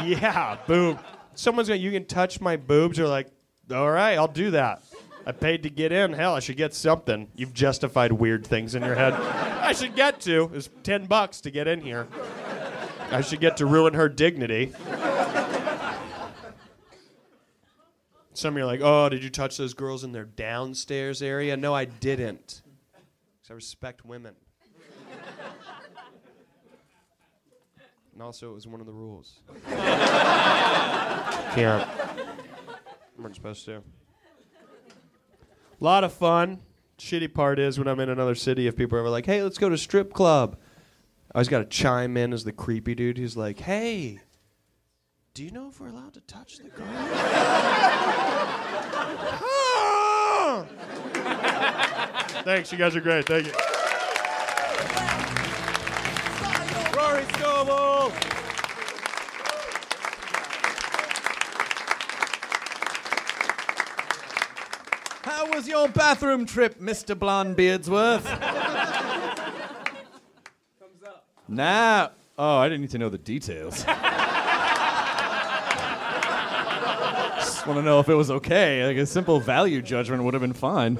yeah, boob. Someone's gonna you can touch my boobs. You're like, all right, I'll do that. I paid to get in. Hell, I should get something. You've justified weird things in your head. I should get to. It's 10 bucks to get in here. I should get to ruin her dignity. Some of you are like, oh, did you touch those girls in their downstairs area? No, I didn't. Because I respect women. And also, it was one of the rules. Can't. weren't supposed to. A lot of fun. Shitty part is when I'm in another city, if people are ever like, hey, let's go to strip club. I always got to chime in as the creepy dude who's like, hey, do you know if we're allowed to touch the girl? Thanks, you guys are great. Thank you. Rory Scovel! Was your bathroom trip, Mr. Blonde Beardsworth? Now, Oh, I didn't need to know the details. Just want to know if it was okay. Like a simple value judgment would have been fine.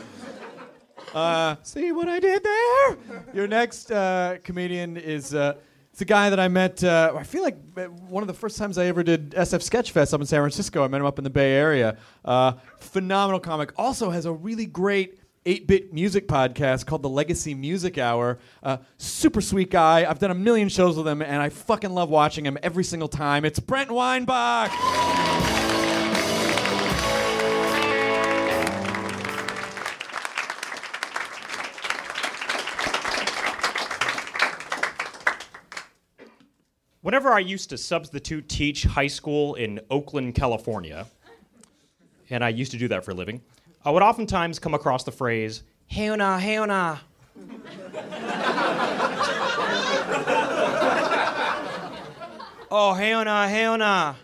Uh, see what I did there? Your next uh, comedian is uh, It's a guy that I met. Uh, I feel like uh, one of the first times I ever did SF Sketchfest up in San Francisco. I met him up in the Bay Area. Uh, phenomenal comic. Also has a really great 8-bit music podcast called the Legacy Music Hour. Uh, super sweet guy. I've done a million shows with him, and I fucking love watching him every single time. It's Brent Weinbach. Whenever I used to substitute teach high school in Oakland, California, and I used to do that for a living, I would oftentimes come across the phrase, Heona, Heona. oh, Heona, Heona.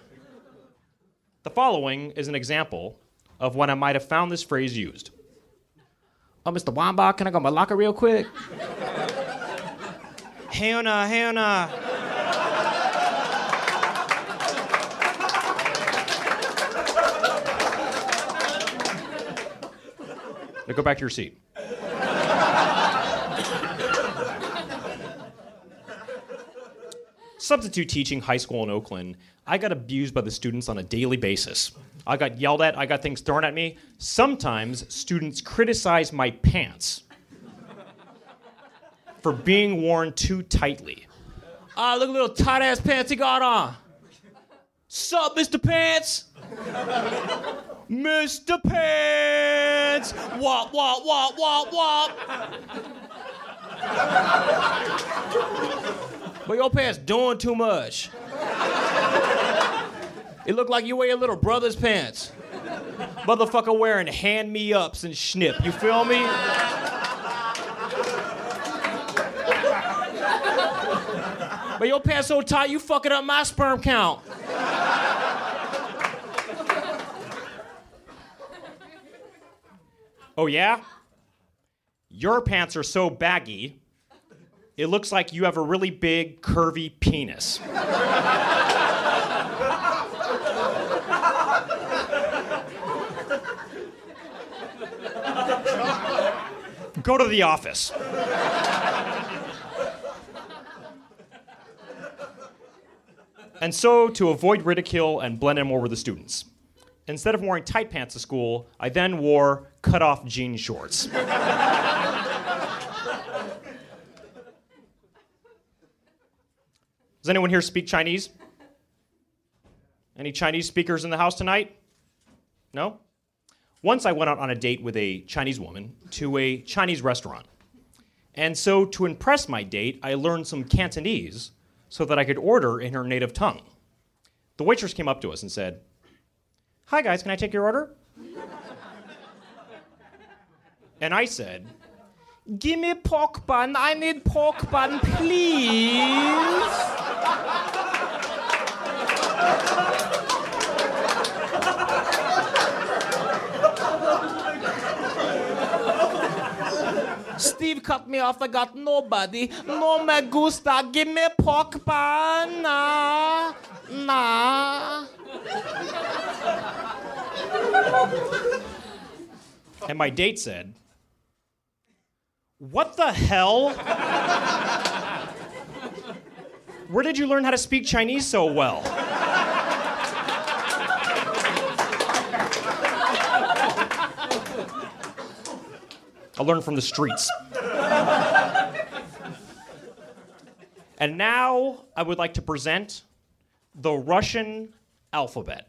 The following is an example of when I might have found this phrase used. Oh, Mr. Wambach, can I go to my locker real quick? Heona, Heona. Now go back to your seat. Substitute teaching high school in Oakland, I got abused by the students on a daily basis. I got yelled at, I got things thrown at me. Sometimes students criticized my pants for being worn too tightly. Ah, look at little tight ass pants he got on. Sup, Mr. Pants? Mr. Pants! Wop, wop, wop, wop, wop. But your pants doing too much. It looked like you wear your little brother's pants. Motherfucker wearing hand me ups and schnip, you feel me? But your pants so tight, you fucking up my sperm count. Oh, yeah? Your pants are so baggy, it looks like you have a really big, curvy penis. Go to the office. And so, to avoid ridicule and blend in more with the students, instead of wearing tight pants to school, I then wore cut off jean shorts. Does anyone here speak Chinese? Any Chinese speakers in the house tonight? No? Once I went out on a date with a Chinese woman to a Chinese restaurant. And so, to impress my date, I learned some Cantonese so that I could order in her native tongue. The waitress came up to us and said, Hi guys, can I take your order? and I said, Give me pork bun. I need pork bun, please. Steve cut me off. I got nobody. No me gusta. Give me pork bun. Nah. Nah. And my date said, What the hell? Where did you learn how to speak Chinese so well? I learned from the streets. and now I would like to present the Russian alphabet.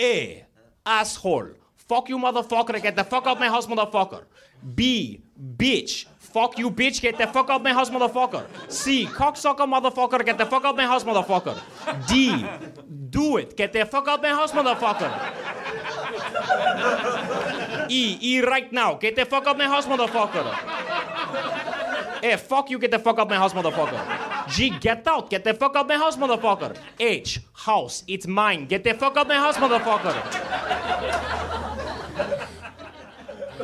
A, asshole. Fuck you, motherfucker. Get the fuck out my house, motherfucker. B, bitch. Fuck you, bitch. Get the fuck out my house, motherfucker. C, cocksucker, motherfucker. Get the fuck out my house, motherfucker. D, do it. Get the fuck out my house, motherfucker. E, E right now. Get the fuck out my house, motherfucker. F, fuck you. Get the fuck out my house, motherfucker. G, get out. Get the fuck out my house, motherfucker. H, house. It's mine. Get the fuck out my house, motherfucker.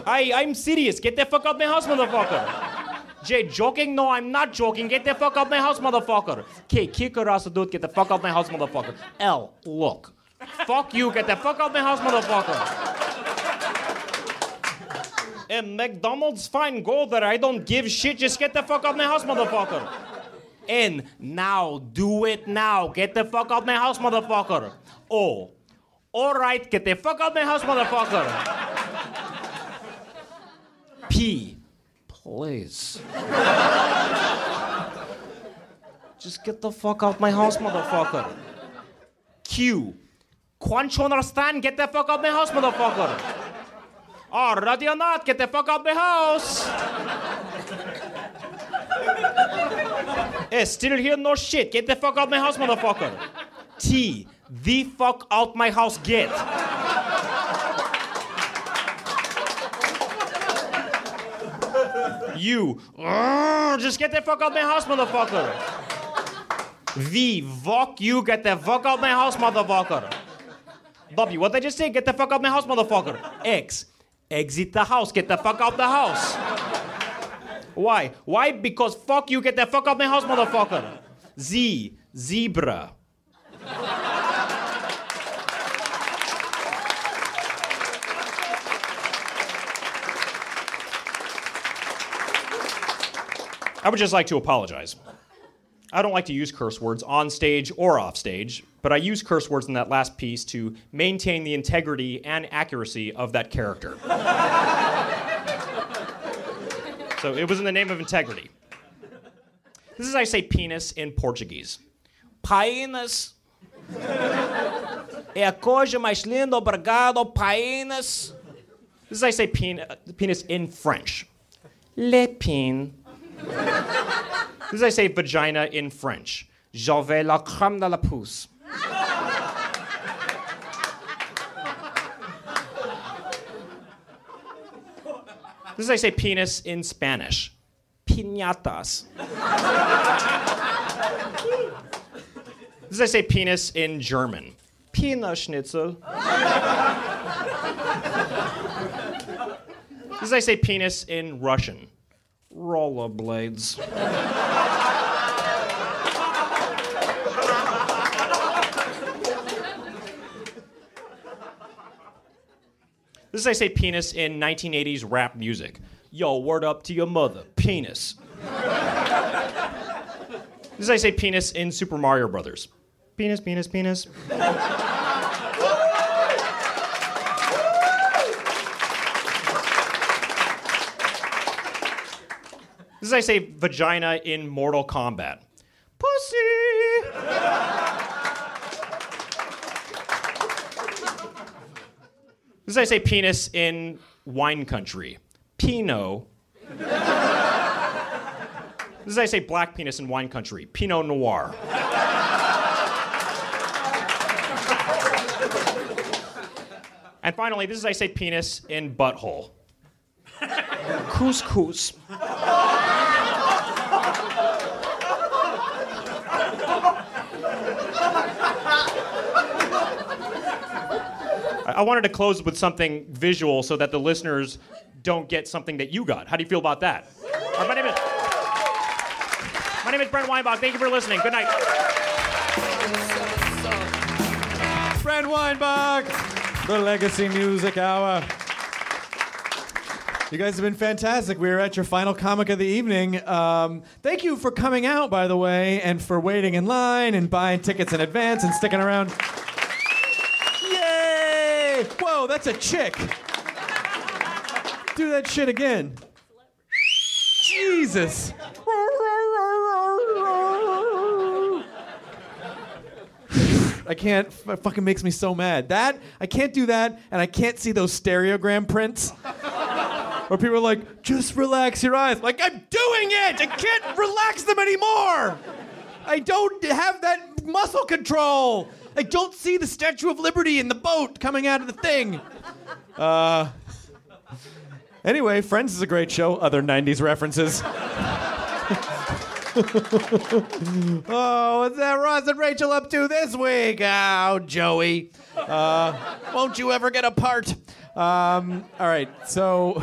I, I'm serious. Get the fuck out my house, motherfucker. J, joking? No, I'm not joking. Get the fuck out my house, motherfucker. K, kick her ass, dude. Get the fuck out my house, motherfucker. L, look. Fuck you. Get the fuck out my house, motherfucker. And McDonald's fine, go there. I don't give shit. Just get the fuck out my house, motherfucker. N. Now. Do it now. Get the fuck out my house, motherfucker. O. All right. Get the fuck out my house, motherfucker. P. Please. Just get the fuck out my house, motherfucker. Q. Can't you understand? Get the fuck out my house, motherfucker. Oh, R. Ready or not? Get the fuck out my house. S. Still here? No shit. Get the fuck out my house, motherfucker. T. The fuck out my house. Get. U. "Urgh, Just get the fuck out my house, motherfucker. V. Fuck you. Get the fuck out my house, motherfucker. W. What did I just say? Get the fuck out my house, motherfucker. X. Exit the house. Get the fuck out the house. Why? Why? Because fuck you. Get the fuck out my house, motherfucker. Z. Zebra. I would just like to apologize. I don't like to use curse words on stage or off stage, but I use curse words in that last piece to maintain the integrity and accuracy of that character. so it was in the name of integrity. This is how I say penis in Portuguese. Painas. É a coisa mais linda, obrigado, painas. This is how I say pen- uh, penis in French. Le pin. This is how I say vagina in French. J'avais la crème de la pousse. This is I say penis in Spanish. Piñatas. This is I say penis in German. Penis schnitzel. This is I say penis in Russian. Rollerblades. This is I say penis in 1980s rap music. Yo, word up to your mother. Penis. this is I say penis in Super Mario Brothers. Penis, penis, penis. This is I say vagina in Mortal Kombat. Pussy. This is I say penis in wine country. Pinot. This is I say black penis in wine country. Pinot Noir. and finally, this is I say penis in butthole. Couscous. I wanted to close with something visual so that the listeners don't get something that you got. How do you feel about that? Right, my name is my name is Brent Weinbach. Thank you for listening. Good night. Brent Weinbach, the Legacy Music Hour. You guys have been fantastic. We are at your final comic of the evening. Um, thank you for coming out, by the way, and for waiting in line and buying tickets in advance and sticking around. That's a chick. Do that shit again. Jesus. I can't. It fucking makes me so mad. That I can't do that, and I can't see those stereogram prints where people are like, "Just relax your eyes." Like I'm doing it. I can't relax them anymore. I don't have that muscle control. I don't see the Statue of Liberty in the boat coming out of the thing. Uh. Anyway, Friends is a great show. Other '90s references. oh, what's that Ross and Rachel up to this week? Oh, Joey. Uh, won't you ever get a part? Um, all right, so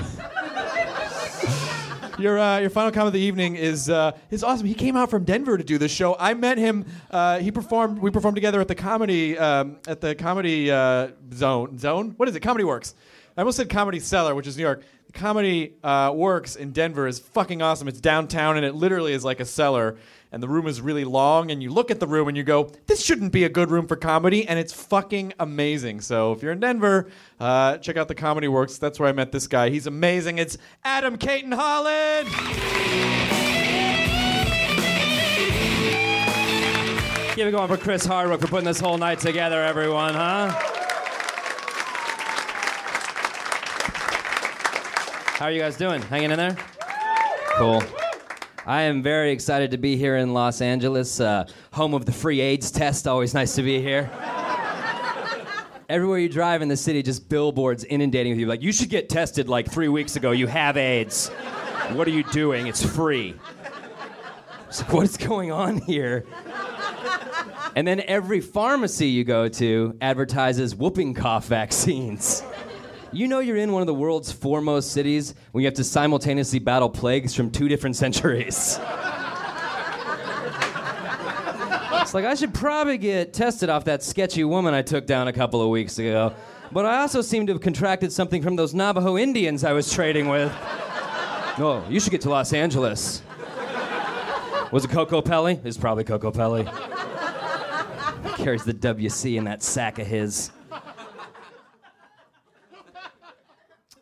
your uh, your final comment of the evening is uh, is awesome. He came out from Denver to do this show. I met him. Uh, he performed. We performed together at the comedy um, at the comedy uh, zone zone. What is it? Comedy Works. I almost said Comedy Cellar, which is New York. Comedy uh, Works in Denver is fucking awesome. It's downtown, and it literally is like a cellar. And the room is really long, and you look at the room and you go, "This shouldn't be a good room for comedy," and it's fucking amazing. So if you're in Denver, uh, check out the Comedy Works. That's where I met this guy. He's amazing. It's Adam Cayton-Holland. Give it going for Chris Hardwick for putting this whole night together, everyone, huh? How are you guys doing? Hanging in there? Cool. I am very excited to be here in Los Angeles, uh, home of the free AIDS test. Always nice to be here. Everywhere you drive in the city, just billboards inundating with you. Like, you should get tested like three weeks ago. You have AIDS. What are you doing? It's free. Like, what is going on here? And then every pharmacy you go to advertises whooping cough vaccines. You know you're in one of the world's foremost cities when you have to simultaneously battle plagues from two different centuries. It's like I should probably get tested off that sketchy woman I took down a couple of weeks ago. But I also seem to have contracted something from those Navajo Indians I was trading with. No, you should get to Los Angeles. Was it Kokopelli? It's probably Kokopelli. Carries the WC in that sack of his.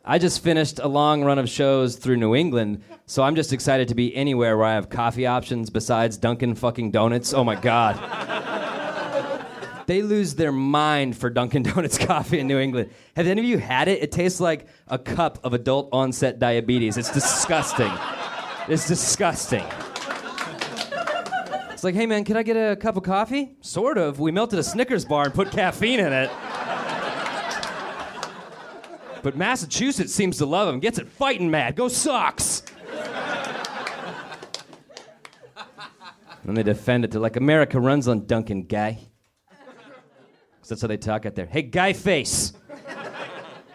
I just finished a long run of shows through New England, so I'm just excited to be anywhere where I have coffee options besides Dunkin' fucking Donuts. Oh my god. they lose their mind for Dunkin' Donuts coffee in New England. Have any of you had it? It tastes like a cup of adult onset diabetes. It's disgusting. It's disgusting. It's like, hey man, can I get a cup of coffee? Sort of. We melted a Snickers bar and put caffeine in it. But Massachusetts seems to love him. Gets it fighting mad. Go Sox! and they defend it. They're like, America runs on Dunkin', guy. 'Cause that's how they talk out there. Hey, guy face.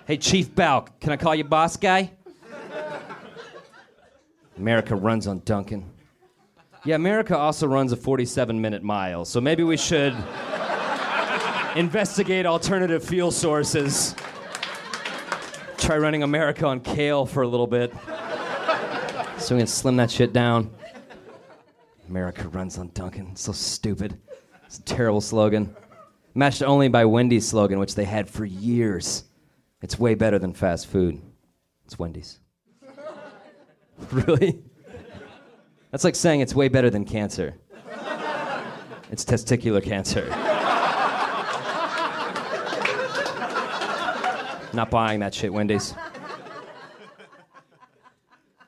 hey, Chief Balk. Can I call you boss guy? America runs on Dunkin'. Yeah, America also runs a 47 minute mile, so maybe we should investigate alternative fuel sources. Try running America on kale for a little bit. So we can slim that shit down. America runs on Dunkin'. So stupid. It's a terrible slogan. Matched only by Wendy's slogan, which they had for years. It's way better than fast food. It's Wendy's. really? That's like saying it's way better than cancer. It's testicular cancer. Not buying that shit, Wendy's.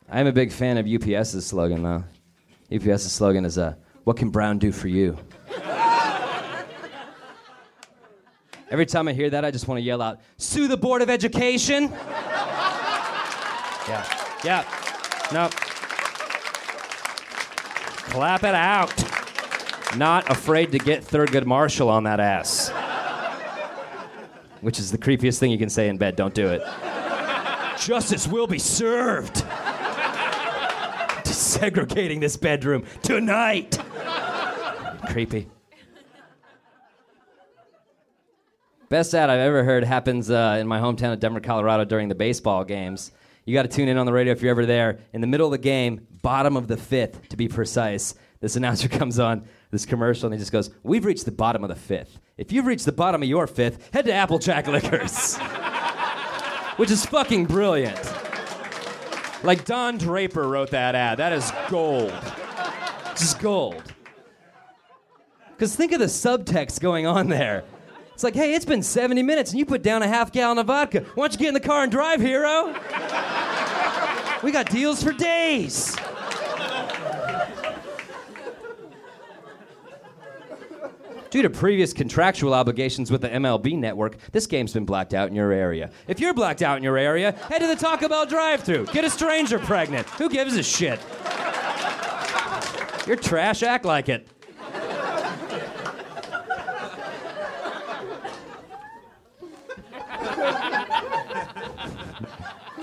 I'm a big fan of UPS's slogan, though. UPS's slogan is, uh, What can Brown do for you? Every time I hear that, I just want to yell out, Sue the Board of Education! yeah. Yeah. No. Clap it out. Not afraid to get Thurgood Marshall on that ass. Which is the creepiest thing you can say in bed. Don't do it. Justice will be served. Desegregating this bedroom tonight. Creepy. Best ad I've ever heard happens uh, in my hometown of Denver, Colorado during the baseball games. You got to tune in on the radio if you're ever there. In the middle of the game, bottom of the fifth to be precise, this announcer comes on this commercial and he just goes, We've reached the bottom of the fifth. If you've reached the bottom of your fifth, head to Applejack Liquors. Which is fucking brilliant. Like Don Draper wrote that ad. That is gold. Just gold. Because think of the subtext going on there. It's like, hey, it's been 70 minutes and you put down a half gallon of vodka. Why don't you get in the car and drive, hero? We got deals for days. Due to previous contractual obligations with the MLB network, this game's been blacked out in your area. If you're blacked out in your area, head to the Taco Bell drive thru Get a stranger pregnant. Who gives a shit? You're trash, act like it.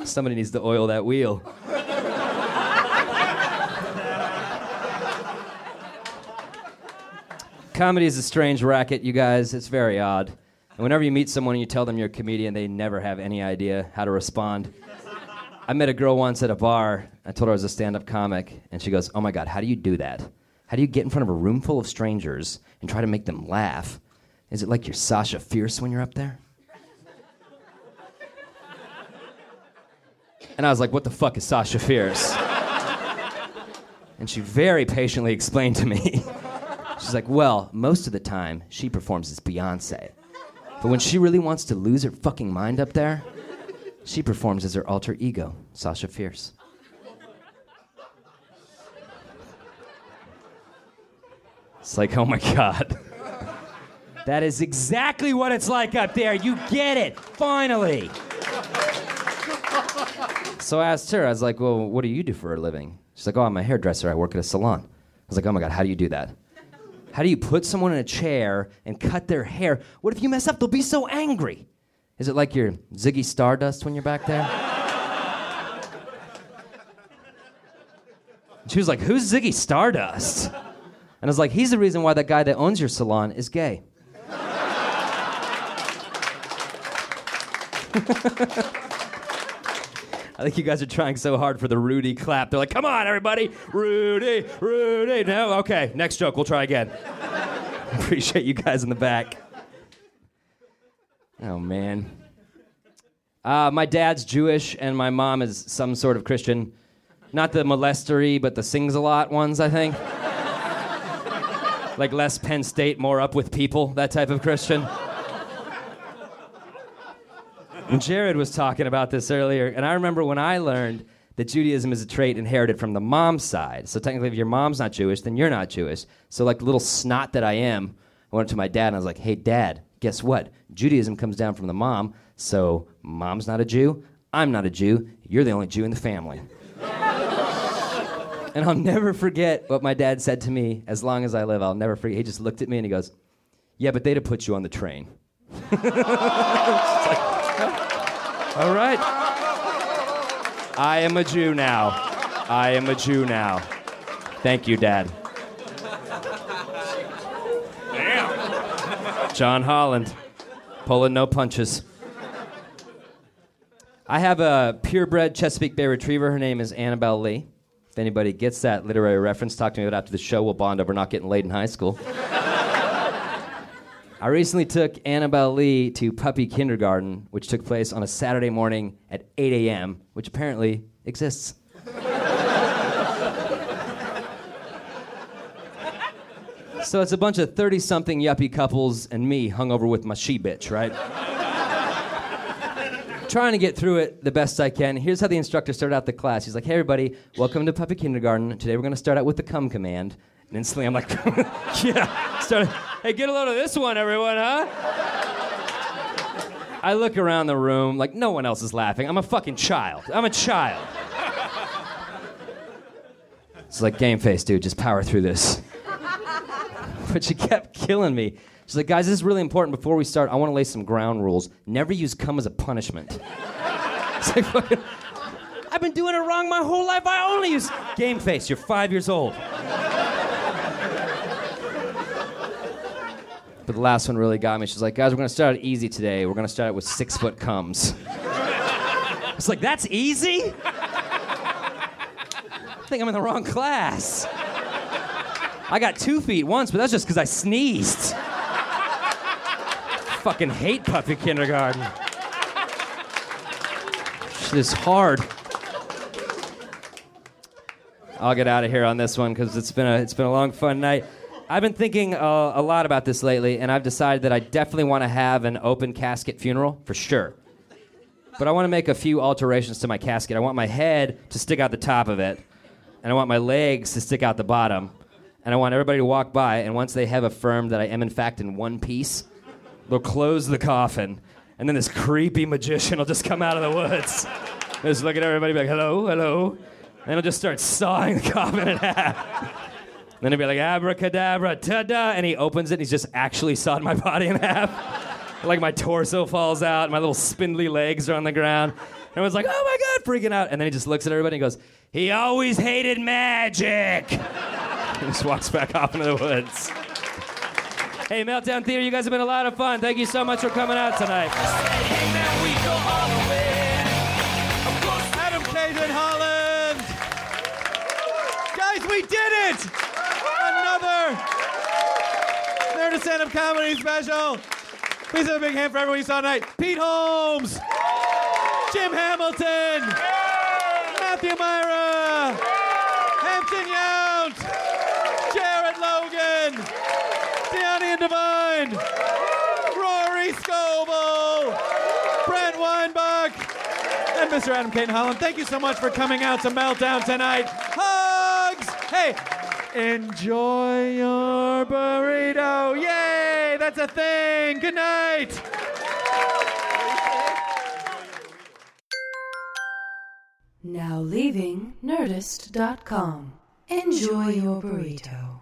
Somebody needs to oil that wheel. Comedy is a strange racket, you guys. It's very odd. And whenever you meet someone and you tell them you're a comedian, they never have any idea how to respond. I met a girl once at a bar. I told her I was a stand up comic, and she goes, Oh my God, how do you do that? How do you get in front of a room full of strangers and try to make them laugh? Is it like you're Sasha Fierce when you're up there? And I was like, What the fuck is Sasha Fierce? And she very patiently explained to me. She's like, Well, most of the time, she performs as Beyonce. But when she really wants to lose her fucking mind up there, she performs as her alter ego, Sasha Fierce. It's like, oh my God. That is exactly what it's like up there. You get it, finally. So I asked her, I was like, well, what do you do for a living? She's like, oh, I'm a hairdresser. I work at a salon. I was like, oh my God, how do you do that? How do you put someone in a chair and cut their hair? What if you mess up? They'll be so angry. Is it like you're Ziggy Stardust when you're back there? She was like, Who's Ziggy Stardust? And I was like, He's the reason why that guy that owns your salon is gay. I think you guys are trying so hard for the Rudy clap. They're like, come on, everybody. Rudy, Rudy. No, okay, next joke. We'll try again. Appreciate you guys in the back. Oh, man. Uh, my dad's Jewish, and my mom is some sort of Christian. Not the molestery, but the sings a lot ones, I think. like less Penn State, more up with people, that type of Christian. Jared was talking about this earlier, and I remember when I learned that Judaism is a trait inherited from the mom's side. So technically, if your mom's not Jewish, then you're not Jewish. So, like the little snot that I am, I went up to my dad and I was like, hey, dad, guess what? Judaism comes down from the mom, so mom's not a Jew, I'm not a Jew, you're the only Jew in the family. and I'll never forget what my dad said to me as long as I live. I'll never forget. He just looked at me and he goes, yeah, but they'd have put you on the train. All right. I am a Jew now. I am a Jew now. Thank you, Dad. Damn. John Holland, pulling no punches. I have a purebred Chesapeake Bay Retriever. Her name is Annabelle Lee. If anybody gets that literary reference, talk to me about it after the show. We'll bond over not getting laid in high school. I recently took Annabelle Lee to puppy kindergarten, which took place on a Saturday morning at 8 a.m., which apparently exists. so it's a bunch of 30 something yuppie couples and me hung over with my she bitch, right? Trying to get through it the best I can. Here's how the instructor started out the class. He's like, hey, everybody, welcome to puppy kindergarten. Today we're going to start out with the come command. And instantly I'm like, yeah. Started, hey, get a load of this one, everyone, huh? I look around the room like no one else is laughing. I'm a fucking child. I'm a child. It's like game face, dude. Just power through this. But she kept killing me. She's like, guys, this is really important. Before we start, I want to lay some ground rules. Never use cum as a punishment. It's like, fucking, I've been doing it wrong my whole life. I only use game face. You're five years old. But the last one really got me. She's like, guys, we're gonna start easy today. We're gonna start it with six foot comes. It's like, that's easy? I think I'm in the wrong class. I got two feet once, but that's just because I sneezed. I fucking hate puppy kindergarten. Shit is hard. I'll get out of here on this one because it's been a it's been a long fun night. I've been thinking uh, a lot about this lately, and I've decided that I definitely want to have an open casket funeral for sure. But I want to make a few alterations to my casket. I want my head to stick out the top of it, and I want my legs to stick out the bottom, and I want everybody to walk by, and once they have affirmed that I am in fact in one piece, they'll close the coffin, and then this creepy magician will just come out of the woods. Just look at everybody, be like, hello, hello. And he'll just start sawing the coffin in half. Then he'll be like, abracadabra, ta-da, and he opens it and he's just actually sawed my body in half. like my torso falls out, my little spindly legs are on the ground. Everyone's like, oh my God, freaking out. And then he just looks at everybody and goes, he always hated magic. and just walks back off into the woods. Hey, Meltdown Theater, you guys have been a lot of fun. Thank you so much for coming out tonight. Adam Cayton-Holland. Guys, we did it! Another Nerdist stand-up comedy special. Please have a big hand for everyone you saw tonight. Pete Holmes, Jim Hamilton, Matthew Mira, Hampton Yount, Jared Logan, Devine, Rory Scovel, Brent Weinbach, and Mr. Adam Cayton-Holland. Thank you so much for coming out to Meltdown tonight. Hugs! Hey, enjoy your burrito. Yay! That's a thing. Good night. Now leaving Nerdist.com. Enjoy your burrito.